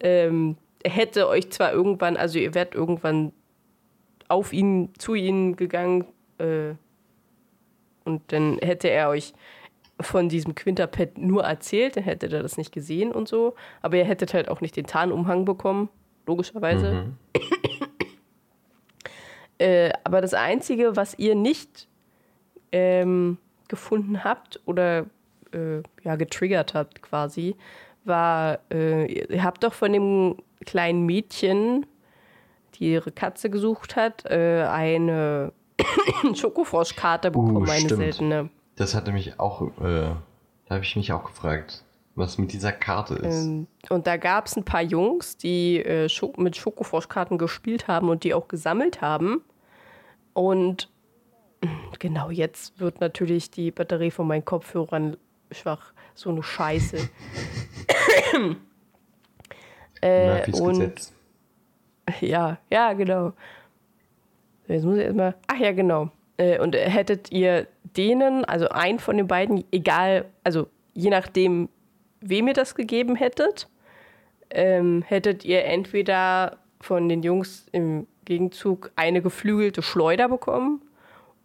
Ähm, er hätte euch zwar irgendwann, also ihr werdet irgendwann auf ihn, zu ihnen gegangen äh, und dann hätte er euch von diesem Quinterpad nur erzählt, dann hättet ihr das nicht gesehen und so. Aber ihr hättet halt auch nicht den Tarnumhang bekommen, logischerweise. Mhm. Äh, aber das Einzige, was ihr nicht ähm, gefunden habt oder äh, ja, getriggert habt quasi, war, äh, ihr habt doch von dem kleinen Mädchen, die ihre Katze gesucht hat, äh, eine Schokofroschkarte bekommen, eine Uh, stimmt. seltene. Das hatte mich auch, äh, da habe ich mich auch gefragt, was mit dieser Karte ist. Ähm, und da gab es ein paar Jungs, die äh, Scho mit Schokofroschkarten gespielt haben und die auch gesammelt haben. Und genau jetzt wird natürlich die Batterie von meinen Kopfhörern schwach. So eine Scheiße. äh, und Gesetz. ja, ja, genau. Jetzt muss ich erstmal. Ach ja, genau. Äh, Und hättet ihr denen, also einen von den beiden, egal, also je nachdem, wem ihr das gegeben hättet, ähm, hättet ihr entweder von den Jungs im Gegenzug eine geflügelte Schleuder bekommen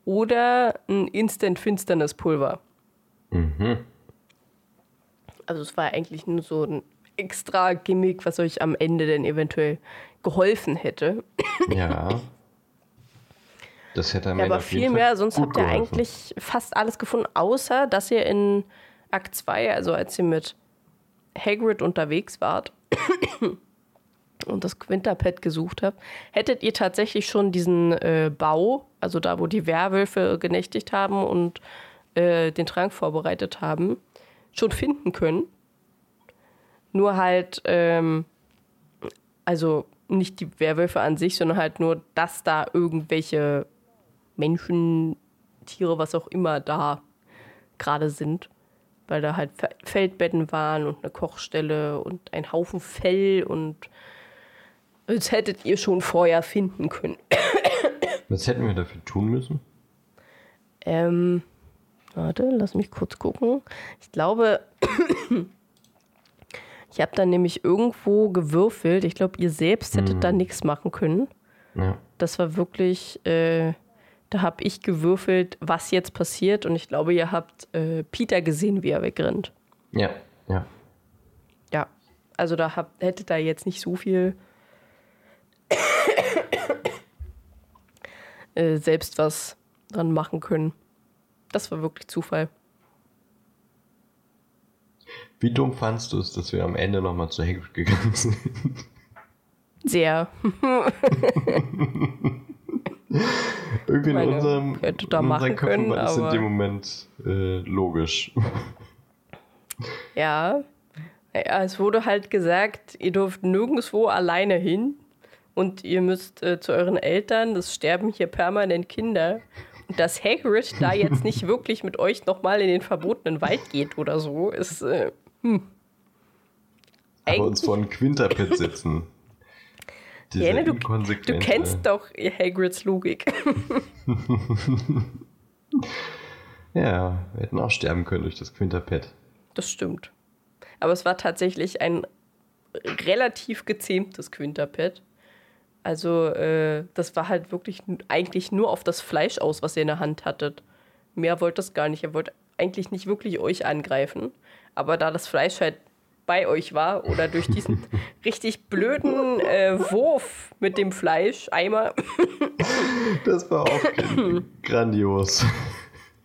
oder ein Instant Finsternis Pulver. Mhm. Also es war eigentlich nur so ein extra Gimmick, was euch am Ende denn eventuell geholfen hätte. Ja. Das hätte am Ja, Ende aber viel mehr, sonst habt ihr geholfen. eigentlich fast alles gefunden, außer dass ihr in Akt 2, also als ihr mit Hagrid unterwegs wart und das Quinterpad gesucht habt, hättet ihr tatsächlich schon diesen äh, Bau, also da, wo die Werwölfe genächtigt haben und äh, den Trank vorbereitet haben, schon finden können. Nur halt, ähm, also nicht die Werwölfe an sich, sondern halt nur, dass da irgendwelche Menschen, Tiere, was auch immer da gerade sind. Weil da halt Fe- Feldbetten waren und eine Kochstelle und ein Haufen Fell und das hättet ihr schon vorher finden können. Was hätten wir dafür tun müssen? Ähm, warte, lass mich kurz gucken. Ich glaube, ich habe da nämlich irgendwo gewürfelt. Ich glaube, ihr selbst hättet da nichts machen können. Ja. Das war wirklich, äh, da habe ich gewürfelt, was jetzt passiert. Und ich glaube, ihr habt äh, Peter gesehen, wie er wegrennt. Ja, ja. Ja, also da habt, hättet da jetzt nicht so viel äh, selbst was dran machen können. Das war wirklich Zufall. Wie dumm fandst du es, dass wir am Ende nochmal zu Hagrid gegangen sind? Sehr. Irgendwie in unserem, hätte da in machen können, war das in dem Moment äh, logisch. Ja. ja. Es wurde halt gesagt, ihr dürft nirgendwo alleine hin und ihr müsst äh, zu euren Eltern, es sterben hier permanent Kinder. Und dass Hagrid da jetzt nicht wirklich mit euch nochmal in den verbotenen Wald geht oder so, ist. Äh, Aber uns vor einen Quinterpit sitzen. Dieser Ja, ne, du, du kennst doch Hagrids Logik. Ja, wir hätten auch sterben können durch das Quinterpit. Das stimmt. Aber es war tatsächlich ein relativ gezähmtes Quinterpad. Also, äh, das war halt wirklich eigentlich nur auf das Fleisch aus, was ihr in der Hand hattet. Mehr wollte es gar nicht. Er wollte eigentlich nicht wirklich euch angreifen. Aber da das Fleisch halt bei euch war oder durch diesen richtig blöden äh, Wurf mit dem Fleischeimer, Das war auch grandios.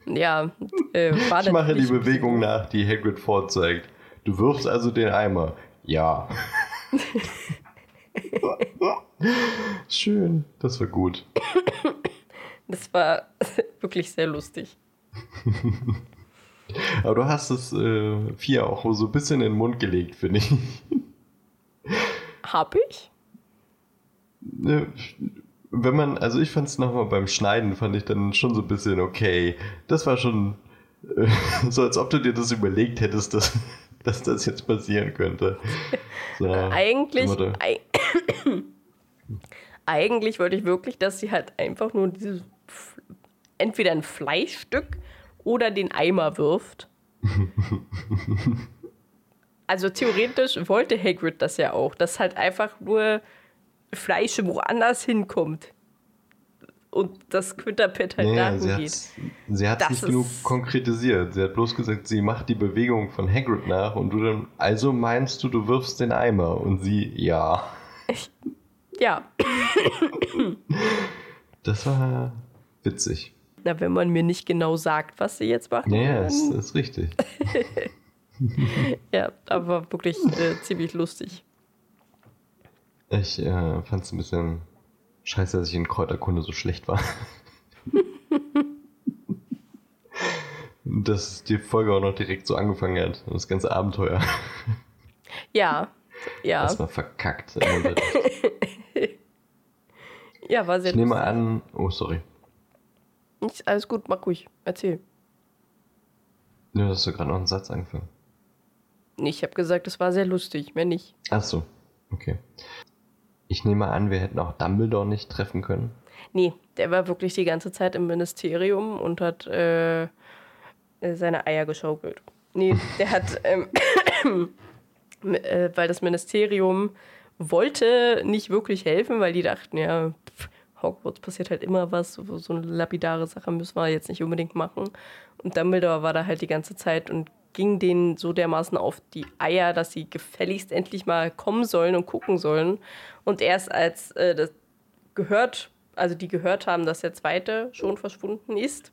ja, äh, war Ich mache die Bewegung nach, die Hagrid vorzeigt. Du wirfst also den Eimer. Ja. Schön. Das war gut. Das war wirklich sehr lustig. Aber du hast es äh, vier auch so ein bisschen in den Mund gelegt, finde ich. Hab ich? Ne, Wenn man, also ich fand es nochmal beim Schneiden, fand ich dann schon so ein bisschen okay. Das war schon äh, so, als ob du dir das überlegt hättest, dass, dass das jetzt passieren könnte. So, Eigentlich, eigentlich wollte ich wirklich, dass sie halt einfach nur dieses entweder ein Fleischstück oder den Eimer wirft. also theoretisch wollte Hagrid das ja auch, dass halt einfach nur Fleisch woanders hinkommt und das Quitterpad halt Nee, dahin sie hat geht. sie hat's Das nicht genug konkretisiert. Sie hat bloß gesagt, sie macht die Bewegung von Hagrid nach und du dann, also meinst du, du wirfst den Eimer? Und sie, ja. Ja, Das war witzig. na, wenn man mir nicht genau sagt, was sie jetzt macht. Ja, dann- ist, ist richtig. Ja, aber wirklich äh, ziemlich lustig. Ich äh, fand es ein bisschen scheiße, dass ich in Kräuterkunde so schlecht war. Dass die Folge auch noch direkt so angefangen hat. Das ganze Abenteuer. Ja, ja, Das war verkackt. Ja, war sehr Ich nehme an. Oh, sorry. Nicht, alles gut, mach ruhig, erzähl. Du hast du gerade noch einen Satz angefangen. Nee, Ich habe gesagt, es war sehr lustig, mehr nicht. Ach so, okay. Ich nehme an, wir hätten auch Dumbledore nicht treffen können. Nee, der war wirklich die ganze Zeit im Ministerium und hat äh, seine Eier geschaukelt. Nee, der hat, ähm, äh, weil das Ministerium wollte nicht wirklich helfen, weil die dachten, ja, Hogwarts passiert halt immer was, so, so eine lapidare Sache müssen wir jetzt nicht unbedingt machen. Und Dumbledore war da halt die ganze Zeit und ging denen so dermaßen auf die Eier, dass sie gefälligst endlich mal kommen sollen und gucken sollen. Und erst als äh, das gehört, also die gehört haben, dass der zweite schon verschwunden ist,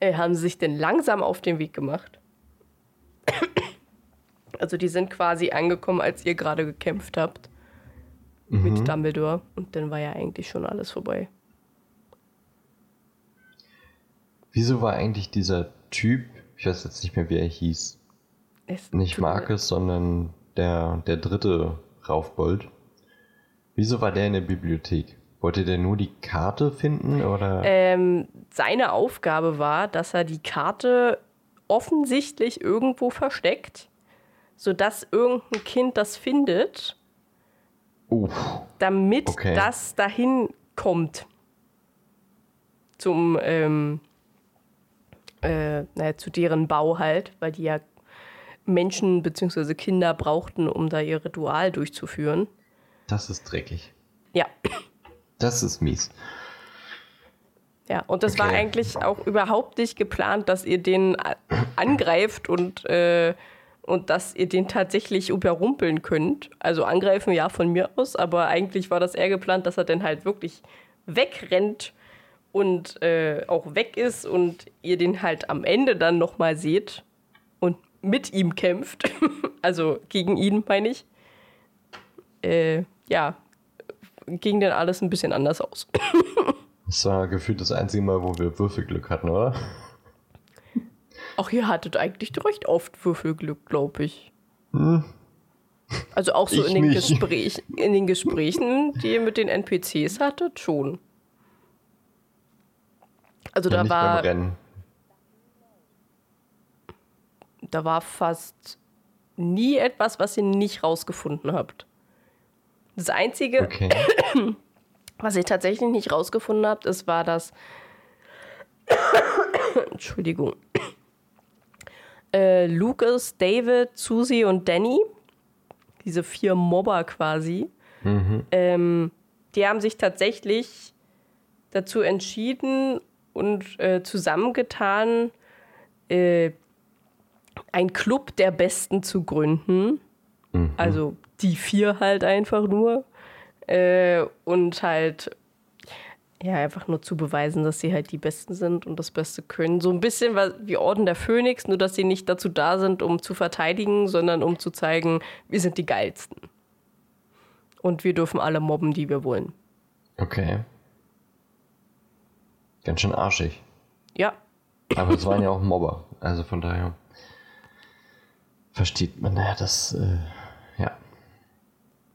äh, haben sie sich denn langsam auf den Weg gemacht. Also die sind quasi angekommen, als ihr gerade gekämpft habt mhm. mit Dumbledore. Und dann war ja eigentlich schon alles vorbei. Wieso war eigentlich dieser Typ, ich weiß jetzt nicht mehr, wie er hieß, es nicht Marcus, sondern der, der dritte Raufbold. Wieso war der in der Bibliothek? Wollte der nur die Karte finden oder? Ähm, seine Aufgabe war, dass er die Karte offensichtlich irgendwo versteckt, sodass irgendein Kind das findet, Uff. damit okay. das dahin kommt zum ähm, äh, naja, zu deren Bau halt, weil die ja Menschen bzw. Kinder brauchten, um da ihr Ritual durchzuführen. Das ist dreckig. Ja. Das ist mies. Ja, und das okay. war eigentlich auch überhaupt nicht geplant, dass ihr den angreift und, äh, und dass ihr den tatsächlich überrumpeln könnt. Also angreifen ja von mir aus, aber eigentlich war das eher geplant, dass er dann halt wirklich wegrennt und äh, auch weg ist und ihr den halt am Ende dann nochmal seht und mit ihm kämpft, also gegen ihn meine ich, äh, ja, ging dann alles ein bisschen anders aus. das war gefühlt das einzige Mal, wo wir Würfelglück hatten, oder? Auch ihr hattet eigentlich recht oft Würfelglück, glaube ich. Hm. Also auch so in den, Gespräch, in den Gesprächen, die ihr mit den NPCs hattet, schon. Also ja, da war. Da war fast nie etwas, was ihr nicht rausgefunden habt. Das Einzige, okay. was ihr tatsächlich nicht rausgefunden habt, ist, war das. Entschuldigung. Äh, Lucas, David, Susie und Danny, diese vier Mobber quasi, mhm. ähm, die haben sich tatsächlich dazu entschieden, und äh, zusammengetan, äh, ein Club der Besten zu gründen. Mhm. Also die vier halt einfach nur. Äh, und halt, ja, einfach nur zu beweisen, dass sie halt die Besten sind und das Beste können. So ein bisschen wie Orden der Phönix, nur dass sie nicht dazu da sind, um zu verteidigen, sondern um zu zeigen, wir sind die Geilsten. Und wir dürfen alle mobben, die wir wollen. Okay. Ganz schön arschig. Ja. Aber es waren ja auch Mobber. Also von daher versteht man ja das. Äh, ja.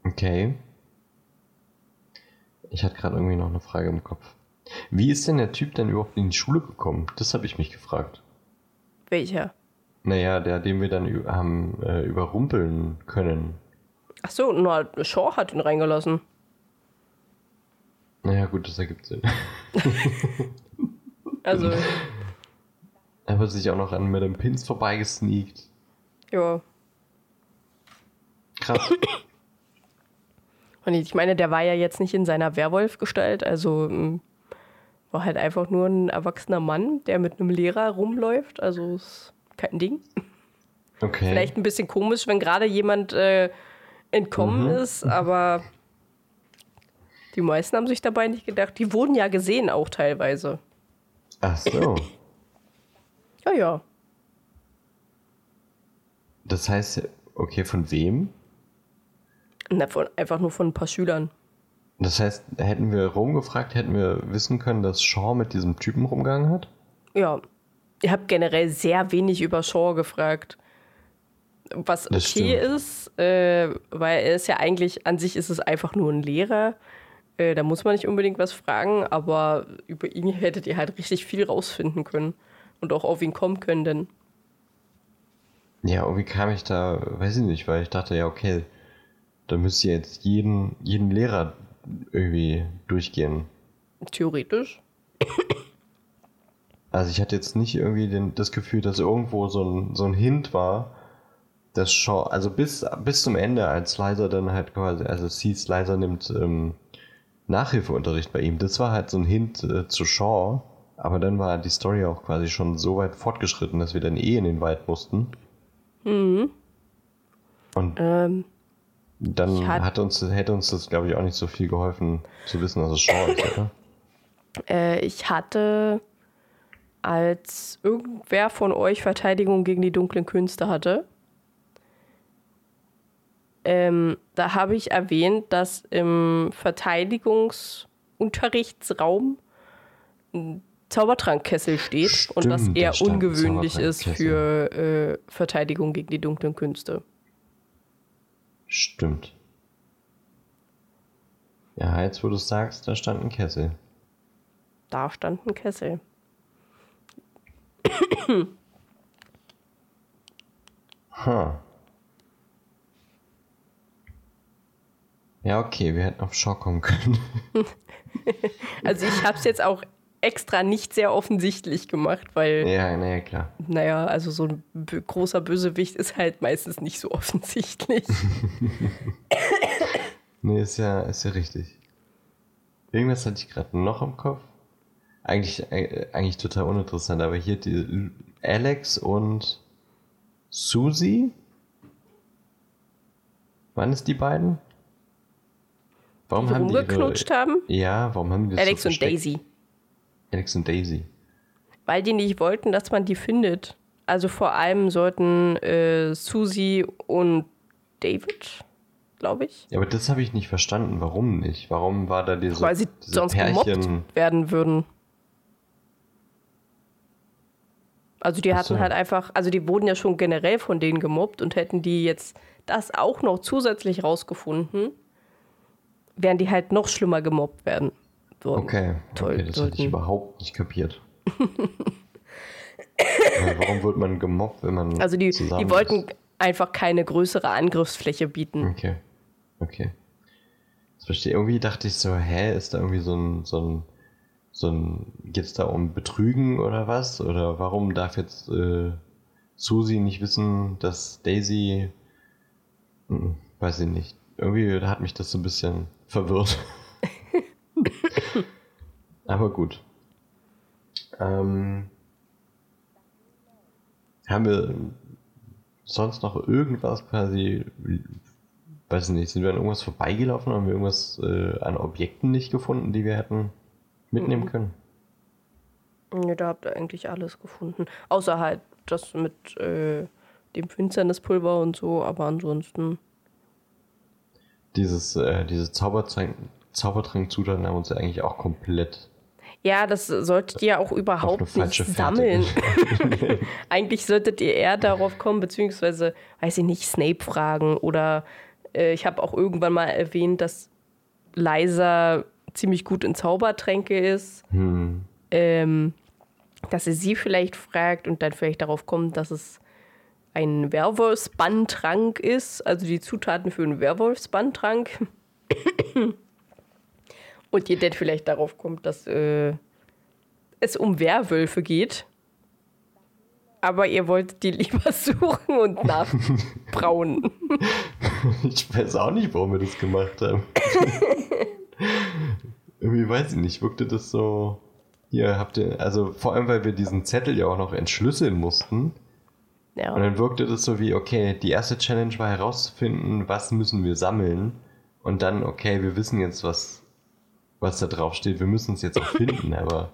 Okay. Ich hatte gerade irgendwie noch eine Frage im Kopf. Wie ist denn der Typ denn überhaupt in die Schule gekommen? Das habe ich mich gefragt. Welcher? Naja, der, den wir dann haben äh, überrumpeln können. Ach so, nur Shaw hat ihn reingelassen. Naja, gut, das ergibt Sinn. also. Er wird sich auch noch an Madame Pins vorbeigesneakt. Ja. Krass. Und ich meine, der war ja jetzt nicht in seiner Werwolf-Gestalt, also hm, war halt einfach nur ein erwachsener Mann, der mit einem Lehrer rumläuft, also ist kein Ding. Okay. Vielleicht ein bisschen komisch, wenn gerade jemand äh, entkommen mhm. ist, aber die meisten haben sich dabei nicht gedacht. Die wurden ja gesehen auch teilweise. Ach so. ja, ja. Das heißt, okay, von wem? Na, von, einfach nur von ein paar Schülern. Das heißt, hätten wir rumgefragt, hätten wir wissen können, dass Shaw mit diesem Typen rumgegangen hat? Ja. Ihr habt generell sehr wenig über Shaw gefragt. Was okay ist, äh, weil er ist ja eigentlich, an sich ist es einfach nur ein Lehrer. Äh, da muss man nicht unbedingt was fragen, aber über ihn hättet ihr halt richtig viel rausfinden können und auch auf ihn kommen können, denn. Ja, irgendwie kam ich da, weiß ich nicht, weil ich dachte, ja, okay, da müsst ihr jetzt jeden, jeden Lehrer irgendwie durchgehen. Theoretisch. Also ich hatte jetzt nicht irgendwie den, das Gefühl, dass irgendwo so ein, so ein Hint war, dass Shaw, also bis, bis zum Ende, als Liza dann halt quasi, also Sees Liza nimmt ähm, Nachhilfeunterricht bei ihm. Das war halt so ein Hint äh, zu Shaw, Aber dann war die Story auch quasi schon so weit fortgeschritten, dass wir dann eh in den Wald mussten. Mhm. Und Ähm, dann hat- hat uns, hätte uns das, glaube ich, auch nicht so viel geholfen, zu wissen, dass es Shaw ist, oder? äh, ich hatte, als irgendwer von euch Verteidigung gegen die dunklen Künste hatte, ähm, da habe ich erwähnt, dass im Verteidigungsunterrichtsraum ein Zaubertrankkessel steht und dass Stimmt, da er stand ein ungewöhnlich ist für äh, Verteidigung gegen die dunklen Künste. Stimmt. Ja, jetzt wo du sagst, da stand ein Kessel. Da stand ein Kessel. Ha. Ja, okay, wir hätten auf Shaw kommen können. Also ich habe es jetzt auch extra nicht sehr offensichtlich gemacht, weil, ja, naja, klar. naja, also so ein großer Bösewicht ist halt meistens nicht so offensichtlich. Nee, ist ja, ist ja richtig. Irgendwas hatte ich gerade noch im Kopf. Eigentlich, äh, eigentlich total uninteressant, aber hier die Alex und Susie? Waren es die beiden? Warum die haben die ihre, haben. Ja, warum haben die das Alex so und? Daisy. Alex und Daisy. Weil die nicht wollten, dass man die findet. Also vor allem sollten äh, Susie und David, glaube ich, Ja, aber das habe ich nicht verstanden. Warum nicht? Warum war da diese, weil sie diese sonst Pärchen? gemobbt werden würden. Also die hatten so. halt einfach, also die wurden ja schon generell von denen gemobbt und hätten die jetzt das auch noch zusätzlich rausgefunden, wären die halt noch schlimmer gemobbt werden würden. Okay, Toll, okay das hatte ich sollten- überhaupt nicht kapiert. Warum wird man gemobbt, wenn man Also die, die wollten ist? einfach keine größere Angriffsfläche bieten. Okay, okay. Das verstehe Irgendwie dachte ich so, hä, ist da irgendwie so ein, so ein, so ein, geht's da um Betrügen oder was? Oder warum darf jetzt äh, Susi nicht wissen, dass Daisy, Hm, weiß ich nicht. Irgendwie hat mich das so ein bisschen verwirrt. Aber gut. Ähm, haben wir sonst noch irgendwas quasi, weiß ich nicht, sind wir an irgendwas vorbeigelaufen? Haben wir irgendwas äh, an Objekten nicht gefunden, die wir hätten mitnehmen können? Ja, da habt ihr eigentlich alles gefunden. Außer halt das mit äh, dem Finsternispulver und so, aber ansonsten. Dieses, äh, diese Zaubertrank, Zaubertrankzutaten haben uns ja eigentlich auch komplett Ja, das solltet ihr auch überhaupt nicht sammeln. ge- Eigentlich solltet ihr eher darauf kommen, beziehungsweise, weiß ich nicht, Snape fragen. Oder äh, ich habe auch irgendwann mal erwähnt, dass Liza ziemlich gut in Zaubertränke ist. hm. ähm, dass ihr sie vielleicht fragt und dann vielleicht darauf kommt, dass es ein Werwolfsbandtrank ist, also die Zutaten für einen Werwolfsbandtrank. Und ihr dann vielleicht darauf kommt, dass äh, es um Werwölfe geht. Aber ihr wollt die lieber suchen und nachbrauen. Ich weiß auch nicht, warum wir das gemacht haben. Irgendwie weiß ich nicht, wirkte das so. Hier habt ihr, also vor allem, weil wir diesen Zettel ja auch noch entschlüsseln mussten. Und ja. dann wirkte das so wie, okay, die erste Challenge war herauszufinden, was müssen wir sammeln. Und dann, okay, wir wissen jetzt, was, was da drauf steht. Wir müssen es jetzt auch finden, aber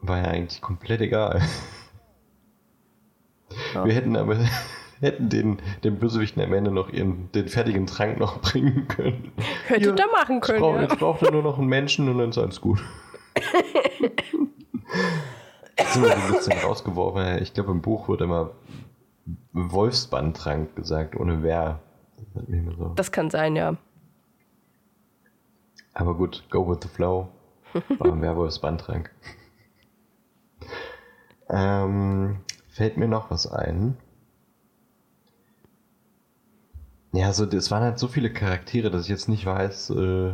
war ja eigentlich komplett egal. Ja. Wir hätten aber hätten den, den Bösewichten am Ende noch ihren, den fertigen Trank noch bringen können. Hättet Hier, ihr machen können. brauch, Ja. jetzt braucht er nur noch einen Menschen und dann ist alles gut. Jetzt sind wir so ein bisschen rausgeworfen. Ich glaube, im Buch wird immer Wolfsbandtrank gesagt, ohne wer. Das so. Das kann sein, ja. Aber gut, go with the flow. War ein Werwolfsbandtrank. ähm, fällt mir noch was ein. Ja, so, es waren halt so viele Charaktere, dass ich jetzt nicht weiß, äh,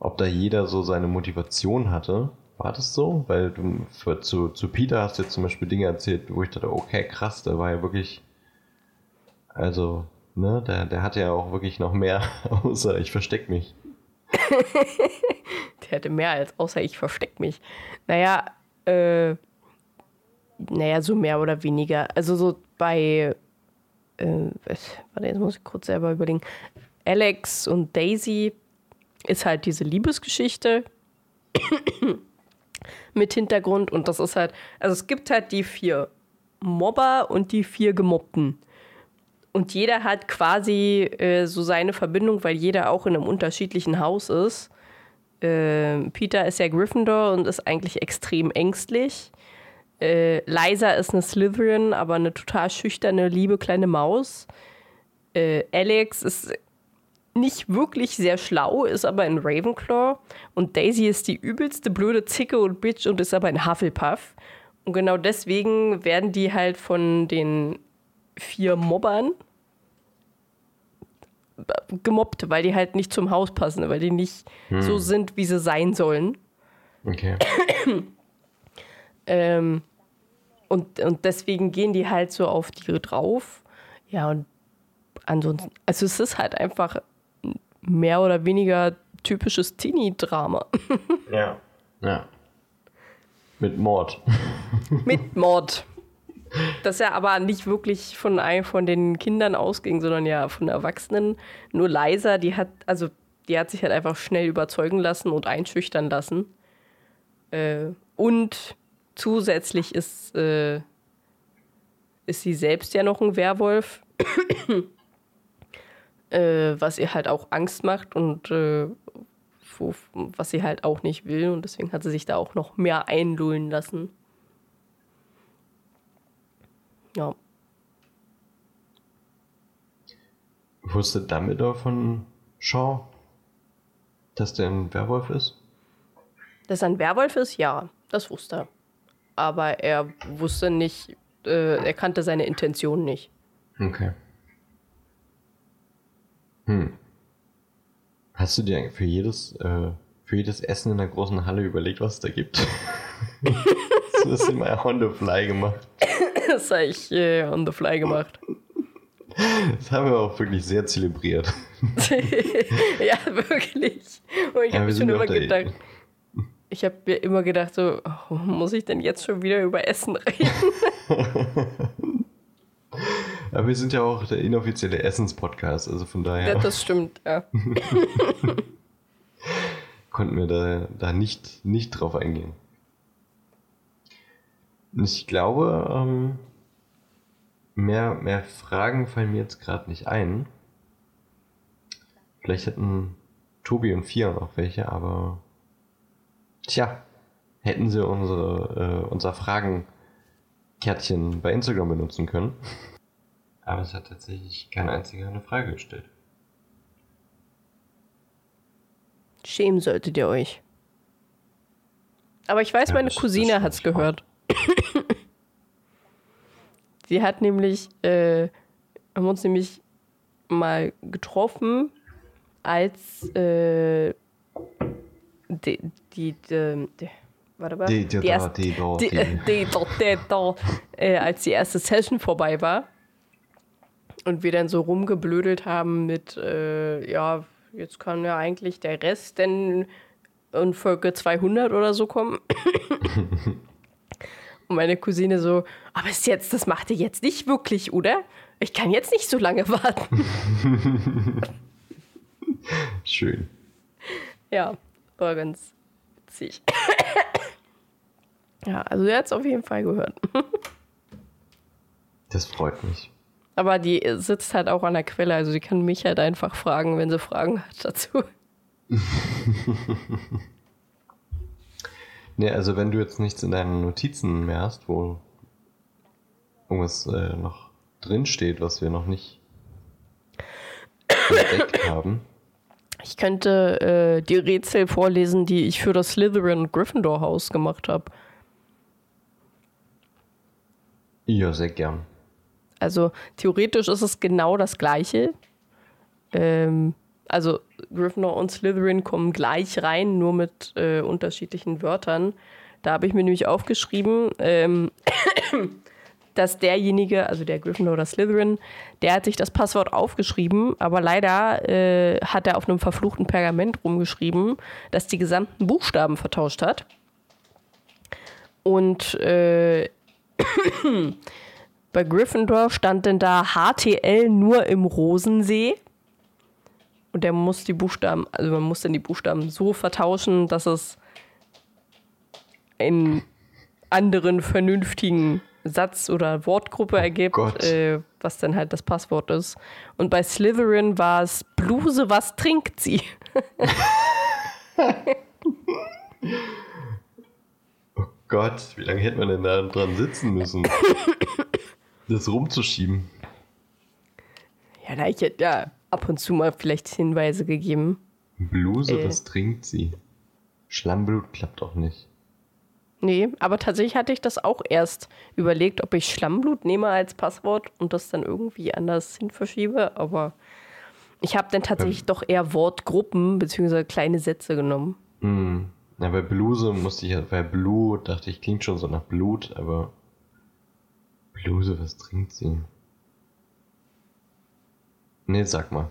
ob da jeder so seine Motivation hatte. War das so? Weil du für, zu, zu Peter hast du jetzt zum Beispiel Dinge erzählt, wo ich dachte, okay, krass, der war ja wirklich. Also, ne, der, der hatte ja auch wirklich noch mehr, außer ich versteck mich. hätte mehr als, außer ich versteck mich. Naja, äh, naja, so mehr oder weniger. Also so bei, äh, warte, jetzt muss ich kurz selber überlegen. Alex und Daisy ist halt diese Liebesgeschichte mit Hintergrund und das ist halt, also es gibt halt die vier Mobber und die vier Gemobbten. Und jeder hat quasi äh, so seine Verbindung, weil jeder auch in einem unterschiedlichen Haus ist. Äh, Peter ist ja Gryffindor und ist eigentlich extrem ängstlich. Äh, Liza ist eine Slytherin, aber eine total schüchterne, liebe kleine Maus. Äh, Alex ist nicht wirklich sehr schlau, ist aber ein Ravenclaw. Und Daisy ist die übelste blöde Zicke und Bitch und ist aber ein Hufflepuff. Und genau deswegen werden die halt von den vier Mobbern gemobbt, weil die halt nicht zum Haus passen, weil die nicht hm. so sind, wie sie sein sollen. Okay. ähm, und, und deswegen gehen die halt so auf die drauf. Ja, und ansonsten, also es ist halt einfach mehr oder weniger typisches Teenie-Drama. ja, ja. Mit Mord. Mit Mord. Das ja aber nicht wirklich von einem von den Kindern ausging, sondern ja von Erwachsenen. Nur Leiser, die hat, also die hat sich halt einfach schnell überzeugen lassen und einschüchtern lassen. Äh, und zusätzlich ist, äh, ist sie selbst ja noch ein Werwolf äh, was ihr halt auch Angst macht und äh, wo, was sie halt auch nicht will. Und deswegen hat sie sich da auch noch mehr einlullen lassen. Ja. Wusste Dumbledore von Shaw, dass der ein Werwolf ist? Dass er ein Werwolf ist, ja, das wusste er. Aber er wusste nicht, äh, er kannte seine Intention nicht. Okay. Hm. Hast du dir für jedes, äh, für jedes Essen in der großen Halle überlegt, was es da gibt? das hast du immer on the fly gemacht. Das habe ich äh, on the fly gemacht. Das haben wir auch wirklich sehr zelebriert. ja, wirklich. Und ich habe mir schon immer gedacht, ich habe mir immer gedacht, so, oh, muss ich denn jetzt schon wieder über Essen reden? Aber wir sind ja auch der inoffizielle Essens-Podcast, also von daher. Ja, das stimmt, ja. konnten wir da, da nicht, nicht drauf eingehen. Ich glaube, ähm, mehr, mehr Fragen fallen mir jetzt gerade nicht ein. Vielleicht hätten Tobi und Fia noch welche, aber tja, hätten sie unsere, äh, unser Fragenkärtchen bei Instagram benutzen können. Aber es hat tatsächlich kein einziger eine Frage gestellt. Schämen solltet ihr euch. Aber ich weiß, ja, meine Cousine hat es gehört. Sie hat nämlich, äh, haben uns nämlich mal getroffen, als äh, die, die, die, die warte mal, die, die, die, erste, die, die, die, die, die, äh, als die erste Session vorbei war. Und wir dann so rumgeblödelt haben mit, äh, ja, jetzt kann ja eigentlich der Rest denn in Folge 200 oder so kommen. und meine Cousine so, aber ist jetzt, das macht ihr jetzt nicht wirklich, oder? Ich kann jetzt nicht so lange warten. Schön. Ja, war ganz witzig. ja, also er hat es auf jeden Fall gehört. das freut mich. Aber die sitzt halt auch an der Quelle, also sie kann mich halt einfach fragen, wenn sie Fragen hat dazu. nee, also wenn du jetzt nichts in deinen Notizen mehr hast, wo irgendwas äh, noch drinsteht, was wir noch nicht entdeckt haben. Ich könnte äh, die Rätsel vorlesen, die ich für das Slytherin Gryffindor Haus gemacht habe. Ja, sehr gern. Also theoretisch ist es genau das Gleiche. Ähm, also Gryffindor und Slytherin kommen gleich rein, nur mit äh, unterschiedlichen Wörtern. Da habe ich mir nämlich aufgeschrieben, ähm, dass derjenige, also der Gryffindor oder Slytherin, der hat sich das Passwort aufgeschrieben, aber leider äh, hat er auf einem verfluchten Pergament rumgeschrieben, das die gesamten Buchstaben vertauscht hat. Und äh, bei Gryffindor stand denn da HTL nur im Rosensee. Und der muss die Buchstaben, also man muss dann die Buchstaben so vertauschen, dass es einen anderen vernünftigen Satz oder Wortgruppe ergibt, äh, was dann halt das Passwort ist. Und bei Slytherin war es Bluse, was trinkt sie? oh Gott, wie lange hätte man denn da dran sitzen müssen? das rumzuschieben. Ja, na, ich hätte ja ab und zu mal vielleicht Hinweise gegeben. Bluse, äh. was trinkt sie? Schlammblut klappt auch nicht. Nee, aber tatsächlich hatte ich das auch erst überlegt, ob ich Schlammblut nehme als Passwort und das dann irgendwie anders hin verschiebe, aber ich habe dann tatsächlich ähm. doch eher Wortgruppen bzw. kleine Sätze genommen. Hm. Ja, bei Bluse musste ich, bei Blue dachte ich, klingt schon so nach Blut, aber Bluse, was trinkt sie? Nee, sag mal.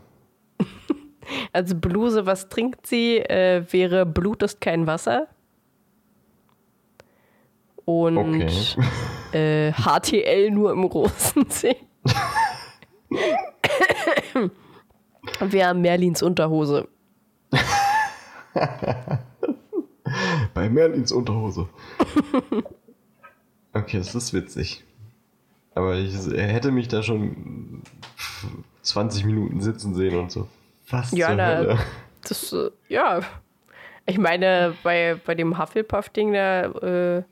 also Bluse, was trinkt sie, äh, wäre Blut ist kein Wasser. Und okay. äh, HTL nur im Rosensee. Wir haben Merlins Unterhose. Bei Merlins Unterhose. Okay, das ist witzig. Aber ich, er hätte mich da schon 20 Minuten sitzen sehen und so. Was ja, na, Hölle? das, äh, ja. Ich meine, bei, bei dem Hufflepuff-Ding, da äh,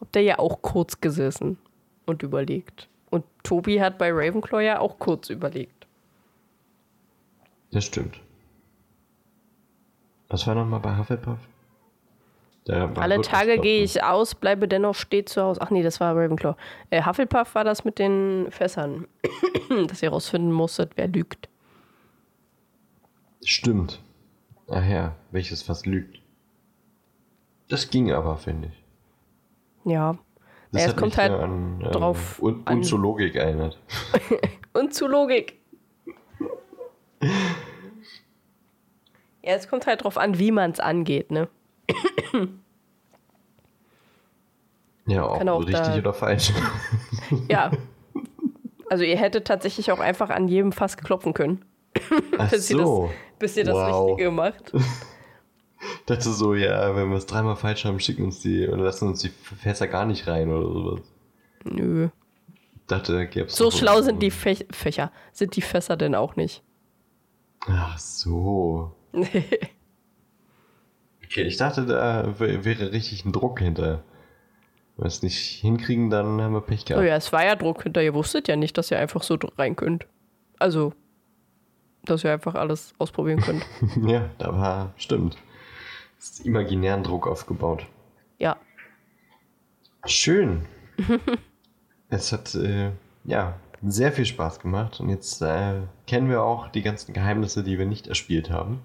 habt ihr ja auch kurz gesessen und überlegt. Und Tobi hat bei Ravenclaw ja auch kurz überlegt. Das stimmt. Was war nochmal bei Hufflepuff? Alle Tage gehe ich aus, bleibe dennoch steht zu Hause. Ach nee, das war Ravenclaw. Äh, Hufflepuff war das mit den Fässern. dass ihr rausfinden musstet, wer lügt. Stimmt. Ach ja, welches Fass lügt. Das ging aber, finde ich. Ja. Das ja, es kommt halt an, ähm, drauf. Und, und an. zu Logik erinnert. und zu Logik. ja, es kommt halt drauf an, wie man es angeht, ne? Ja, auch, auch richtig da, oder falsch. ja. Also ihr hättet tatsächlich auch einfach an jedem Fass klopfen können. Ach bis, so. ihr das, bis ihr das wow. Richtige macht. Ich dachte so, ja, wenn wir es dreimal falsch haben, schicken uns die oder lassen uns die Fässer gar nicht rein oder sowas. Nö. Ich dachte, gäbe So schlau sind die Fäch Fächer, sind die Fässer denn auch nicht. Ach so. Okay, ich dachte, da wäre richtig ein Druck hinter. Wenn wir es nicht hinkriegen, dann haben wir Pech gehabt. Oh ja, es war ja Druck hinter. Ihr wusstet ja nicht, dass ihr einfach so rein könnt. Also, dass ihr einfach alles ausprobieren könnt. ja, da war, stimmt. Es ist imaginären Druck aufgebaut. Ja. Schön. es hat, äh, ja, sehr viel Spaß gemacht. Und jetzt äh, kennen wir auch die ganzen Geheimnisse, die wir nicht erspielt haben.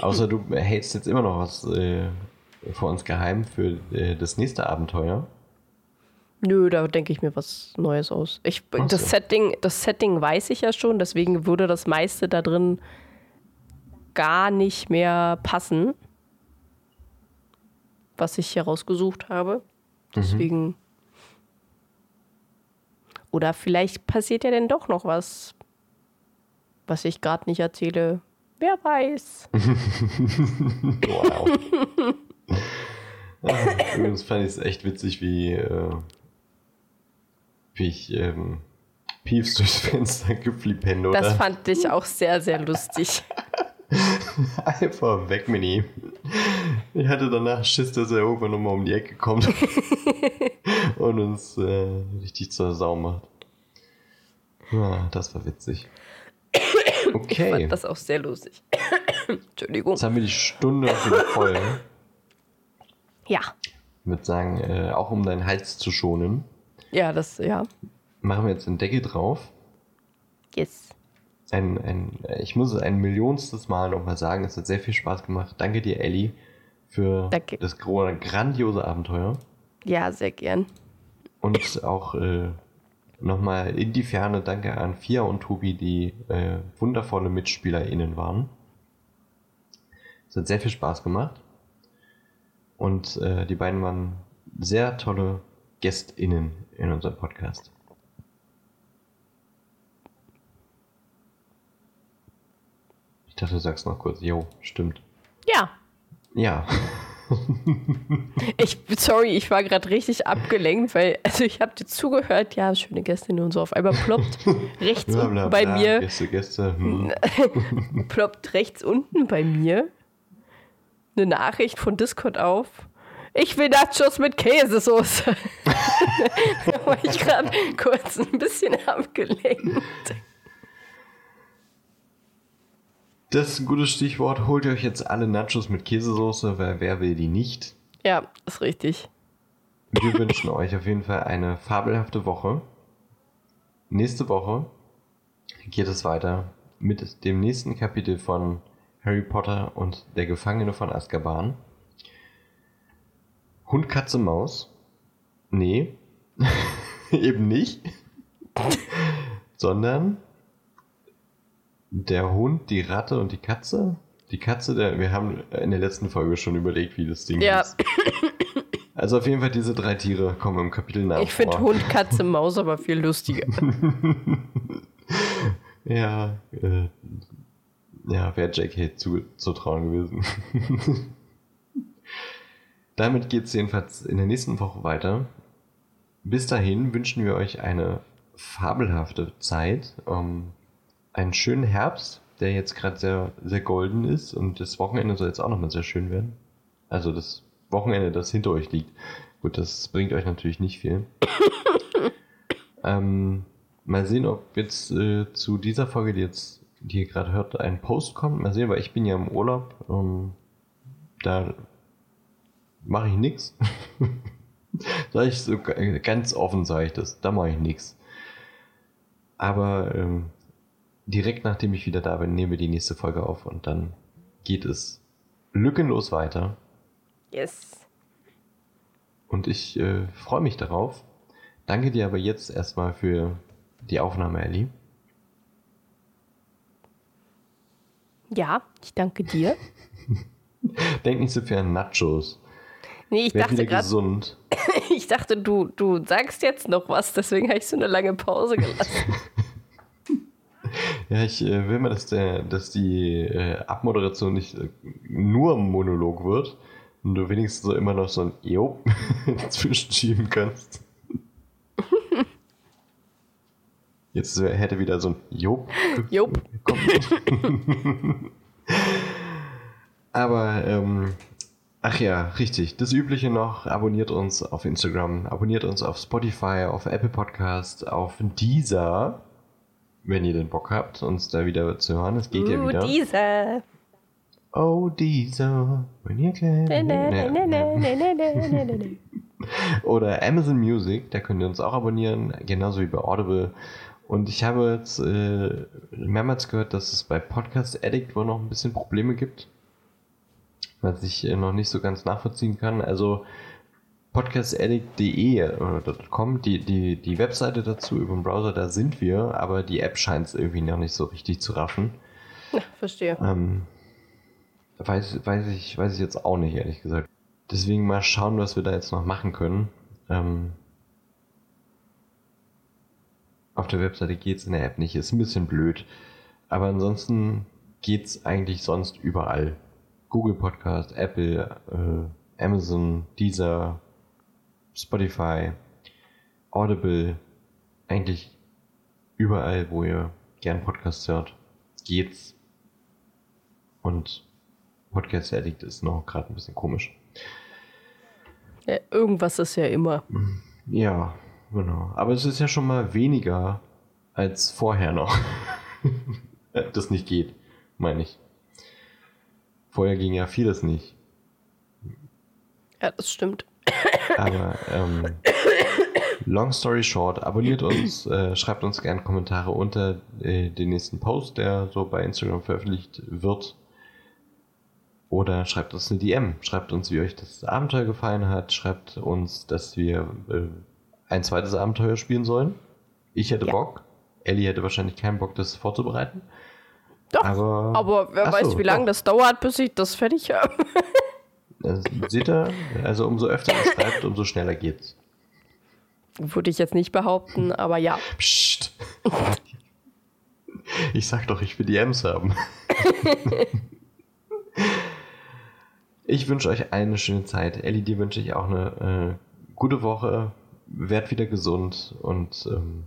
Außer du hältst jetzt immer noch was äh, vor uns geheim für äh, das nächste Abenteuer. Nö, da denke ich mir was Neues aus. Ich, so. das, Setting, das Setting weiß ich ja schon, deswegen würde das meiste da drin gar nicht mehr passen, was ich hier rausgesucht habe. Mhm. Deswegen. Mhm. Oder vielleicht passiert ja denn doch noch was, was ich gerade nicht erzähle. Wer weiß. wow. ja, übrigens fand ich es echt witzig, wie, äh, wie ich ähm, Piefs durchs Fenster geflippt oder? Das fand ich auch sehr, sehr lustig. Einfach weg mit ihm. Ich hatte danach Schiss, dass er irgendwann nochmal um die Ecke kommt und uns äh, richtig zur Sau macht. Ja, das war witzig. Okay. Ich fand das auch sehr lustig. Entschuldigung. Jetzt haben wir die Stunde wieder voll. Ja. Ich würde sagen, äh, auch um deinen Hals zu schonen. Ja, das, ja. Machen wir jetzt den Deckel drauf. Yes. Ein, ein, ich muss es ein millionstes Mal nochmal sagen, es hat sehr viel Spaß gemacht. Danke dir, Ellie, für Danke. das grandiose Abenteuer. Ja, sehr gern. Und auch äh, nochmal in die Ferne danke an Fia und Tobi, die äh, wundervolle MitspielerInnen waren. Es hat sehr viel Spaß gemacht. Und äh, die beiden waren sehr tolle GästInnen in unserem Podcast. Ich dachte, du sagst noch kurz, jo, stimmt. Ja. Ja. ich, sorry, ich war gerade richtig abgelenkt, weil, also ich habe dir zugehört, ja, schöne Gästin und so, auf einmal ploppt rechts Bla, unten bei bla, mir, Gäste, Gäste. Hm. ploppt rechts unten bei mir eine Nachricht von Discord auf. Ich will Nachos mit Käsesoße. da war ich gerade kurz ein bisschen abgelenkt. Das ist ein gutes Stichwort. Holt euch jetzt alle Nachos mit Käsesoße, weil wer will die nicht? Ja, ist richtig. Wir wünschen euch auf jeden Fall eine fabelhafte Woche. Nächste Woche geht es weiter mit dem nächsten Kapitel von Harry Potter und der Gefangene von Azkaban. Hund, Katze, Maus? Nee, eben nicht. Sondern der Hund, die Ratte und die Katze. Die Katze, der, wir haben in der letzten Folge schon überlegt, wie das Ding Ja. ist. Also auf jeden Fall diese drei Tiere kommen im Kapitel nach. Ich finde Hund, Katze, Maus aber viel lustiger. Ja, äh, ja, wäre JK zu, zutrauen gewesen. Damit geht es jedenfalls in der nächsten Woche weiter. Bis dahin wünschen wir euch eine fabelhafte Zeit, ähm, einen schönen Herbst, der jetzt gerade sehr, sehr golden ist und das Wochenende soll jetzt auch nochmal sehr schön werden. Also das Wochenende, das hinter euch liegt. Gut, das bringt euch natürlich nicht viel. ähm, mal sehen, ob jetzt äh, zu dieser Folge, die jetzt die ihr gerade hört, ein Post kommt. Mal sehen, weil ich bin ja im Urlaub. Ähm, da mache ich nichts. Sag ich so ganz offen, sage ich das. Da mache ich nichts. Aber ähm, direkt nachdem ich wieder da bin, nehmen wir die nächste Folge auf und dann geht es lückenlos weiter. Yes. Und ich äh, freue mich darauf. Danke dir aber jetzt erstmal für die Aufnahme, Ellie. Ja, ich danke dir. Denk nicht so viel an Nachos. Nee, ich Werd dachte gerade, gesund. ich dachte, du, du sagst jetzt noch was, deswegen habe ich so eine lange Pause gelassen. Ja, ich äh, will mal, dass, der, dass die äh, Abmoderation nicht äh, nur Monolog wird und du wenigstens so immer noch so ein Jo zwischenschieben kannst. Jetzt hätte wieder so ein Job. Job. Aber, ähm, ach ja, richtig. Das Übliche noch. Abonniert uns auf Instagram, abonniert uns auf Spotify, auf Apple Podcast, auf Deezer, wenn ihr den Bock habt, uns da wieder zu hören. Es geht uh, ja wieder. Oh, Diese. Oh, diese. Wenn ihr klein. Oder Amazon Music, da könnt ihr uns auch abonnieren, genauso wie bei Audible. Und ich habe jetzt äh, mehrmals gehört, dass es bei Podcast Addict wohl noch ein bisschen Probleme gibt, was ich äh, noch nicht so ganz nachvollziehen kann. Also podcastaddict.de oder .com, die, die, die Webseite dazu über den Browser, da sind wir, aber die App scheint es irgendwie noch nicht so richtig zu raffen. Ja, verstehe. Ähm, weiß, weiß, ich, weiß ich jetzt auch nicht, ehrlich gesagt. Deswegen mal schauen, was wir da jetzt noch machen können. Ähm, auf der Webseite geht's in der App nicht, ist ein bisschen blöd. Aber ansonsten geht's eigentlich sonst überall. Google Podcast, Apple, äh, Amazon, Deezer, Spotify, Audible, eigentlich überall, wo ihr gern Podcasts hört, geht's. Und Podcast Addict ist noch gerade ein bisschen komisch. Ja, irgendwas ist ja immer. Ja, genau. Aber es ist ja schon mal weniger als vorher noch. das nicht geht, meine ich. Vorher ging ja vieles nicht. Ja, das stimmt. Aber ähm, long story short, abonniert uns, äh, schreibt uns gerne Kommentare unter äh, den nächsten Post, der so bei Instagram veröffentlicht wird. Oder schreibt uns eine DM. Schreibt uns, wie euch das Abenteuer gefallen hat. Schreibt uns, dass wir äh, ein zweites Abenteuer spielen sollen. Ich hätte Ja. Bock. Ellie hätte wahrscheinlich keinen Bock, das vorzubereiten. Doch, Aber, aber wer weiß, so, wie lange das dauert, bis ich das fertig habe. Äh, Seht ihr? Also umso öfter ihr schreibt, umso schneller geht's. Würde ich jetzt nicht behaupten, aber ja. Psst. Ich sag doch, ich will die Ems haben. Ich wünsche euch eine schöne Zeit. Ellie, dir wünsche ich auch eine äh, gute Woche. Werd wieder gesund und ähm,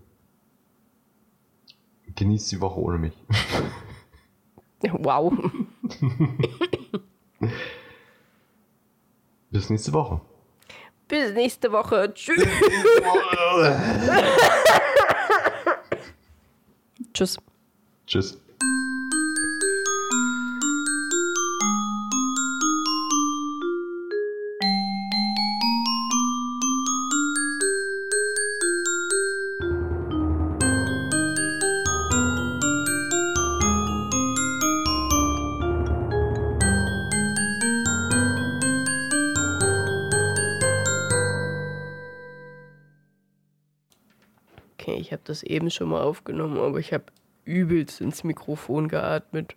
genießt die Woche ohne mich. Wow. Bis nächste Woche. Bis nächste Woche. Tschüss. Tschüss. Tschüss. Das eben schon mal aufgenommen, aber ich habe übelst ins Mikrofon geatmet.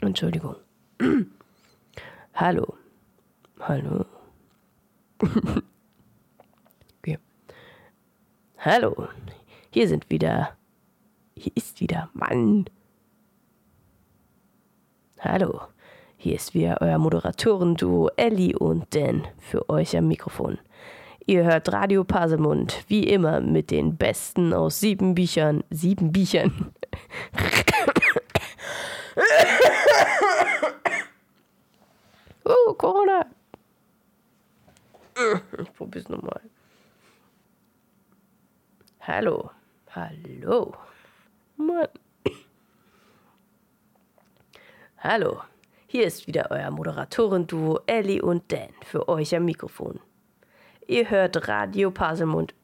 Entschuldigung. Hallo. Hallo. okay. Hallo. Hier sind wieder. Hier ist wieder Mann. Hallo. Hier ist wieder euer Moderatoren-Duo Ellie und Dan für euch am Mikrofon. Ihr hört Radio Paselmund, wie immer mit den Besten aus sieben Büchern. Sieben Büchern. oh, Corona. Ich probier's nochmal. Hallo. Hallo. Mann. Hallo, hier ist wieder euer Moderatoren-Duo Ellie und Dan für euch am Mikrofon. Ihr hört Radio Paselmund.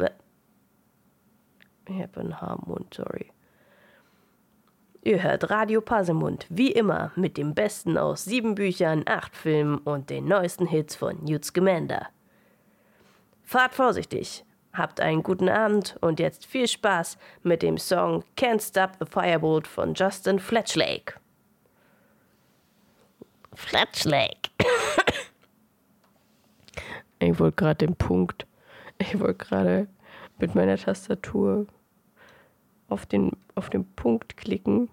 Ich habe einen Haarmund, sorry. Ihr hört Radio Paselmund, wie immer, mit dem Besten aus sieben Büchern, acht Filmen und den neuesten Hits von Newt Scamander. Fahrt vorsichtig, habt einen guten Abend und jetzt viel Spaß mit dem Song Can't Stop the Firebolt von Justin Fletchlake. Fletchlake. ich wollte gerade den Punkt, ich wollte gerade mit meiner Tastatur auf den, auf den Punkt klicken,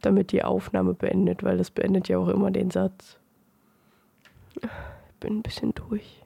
damit die Aufnahme beendet, weil das beendet ja auch immer den Satz. Ich bin ein bisschen durch.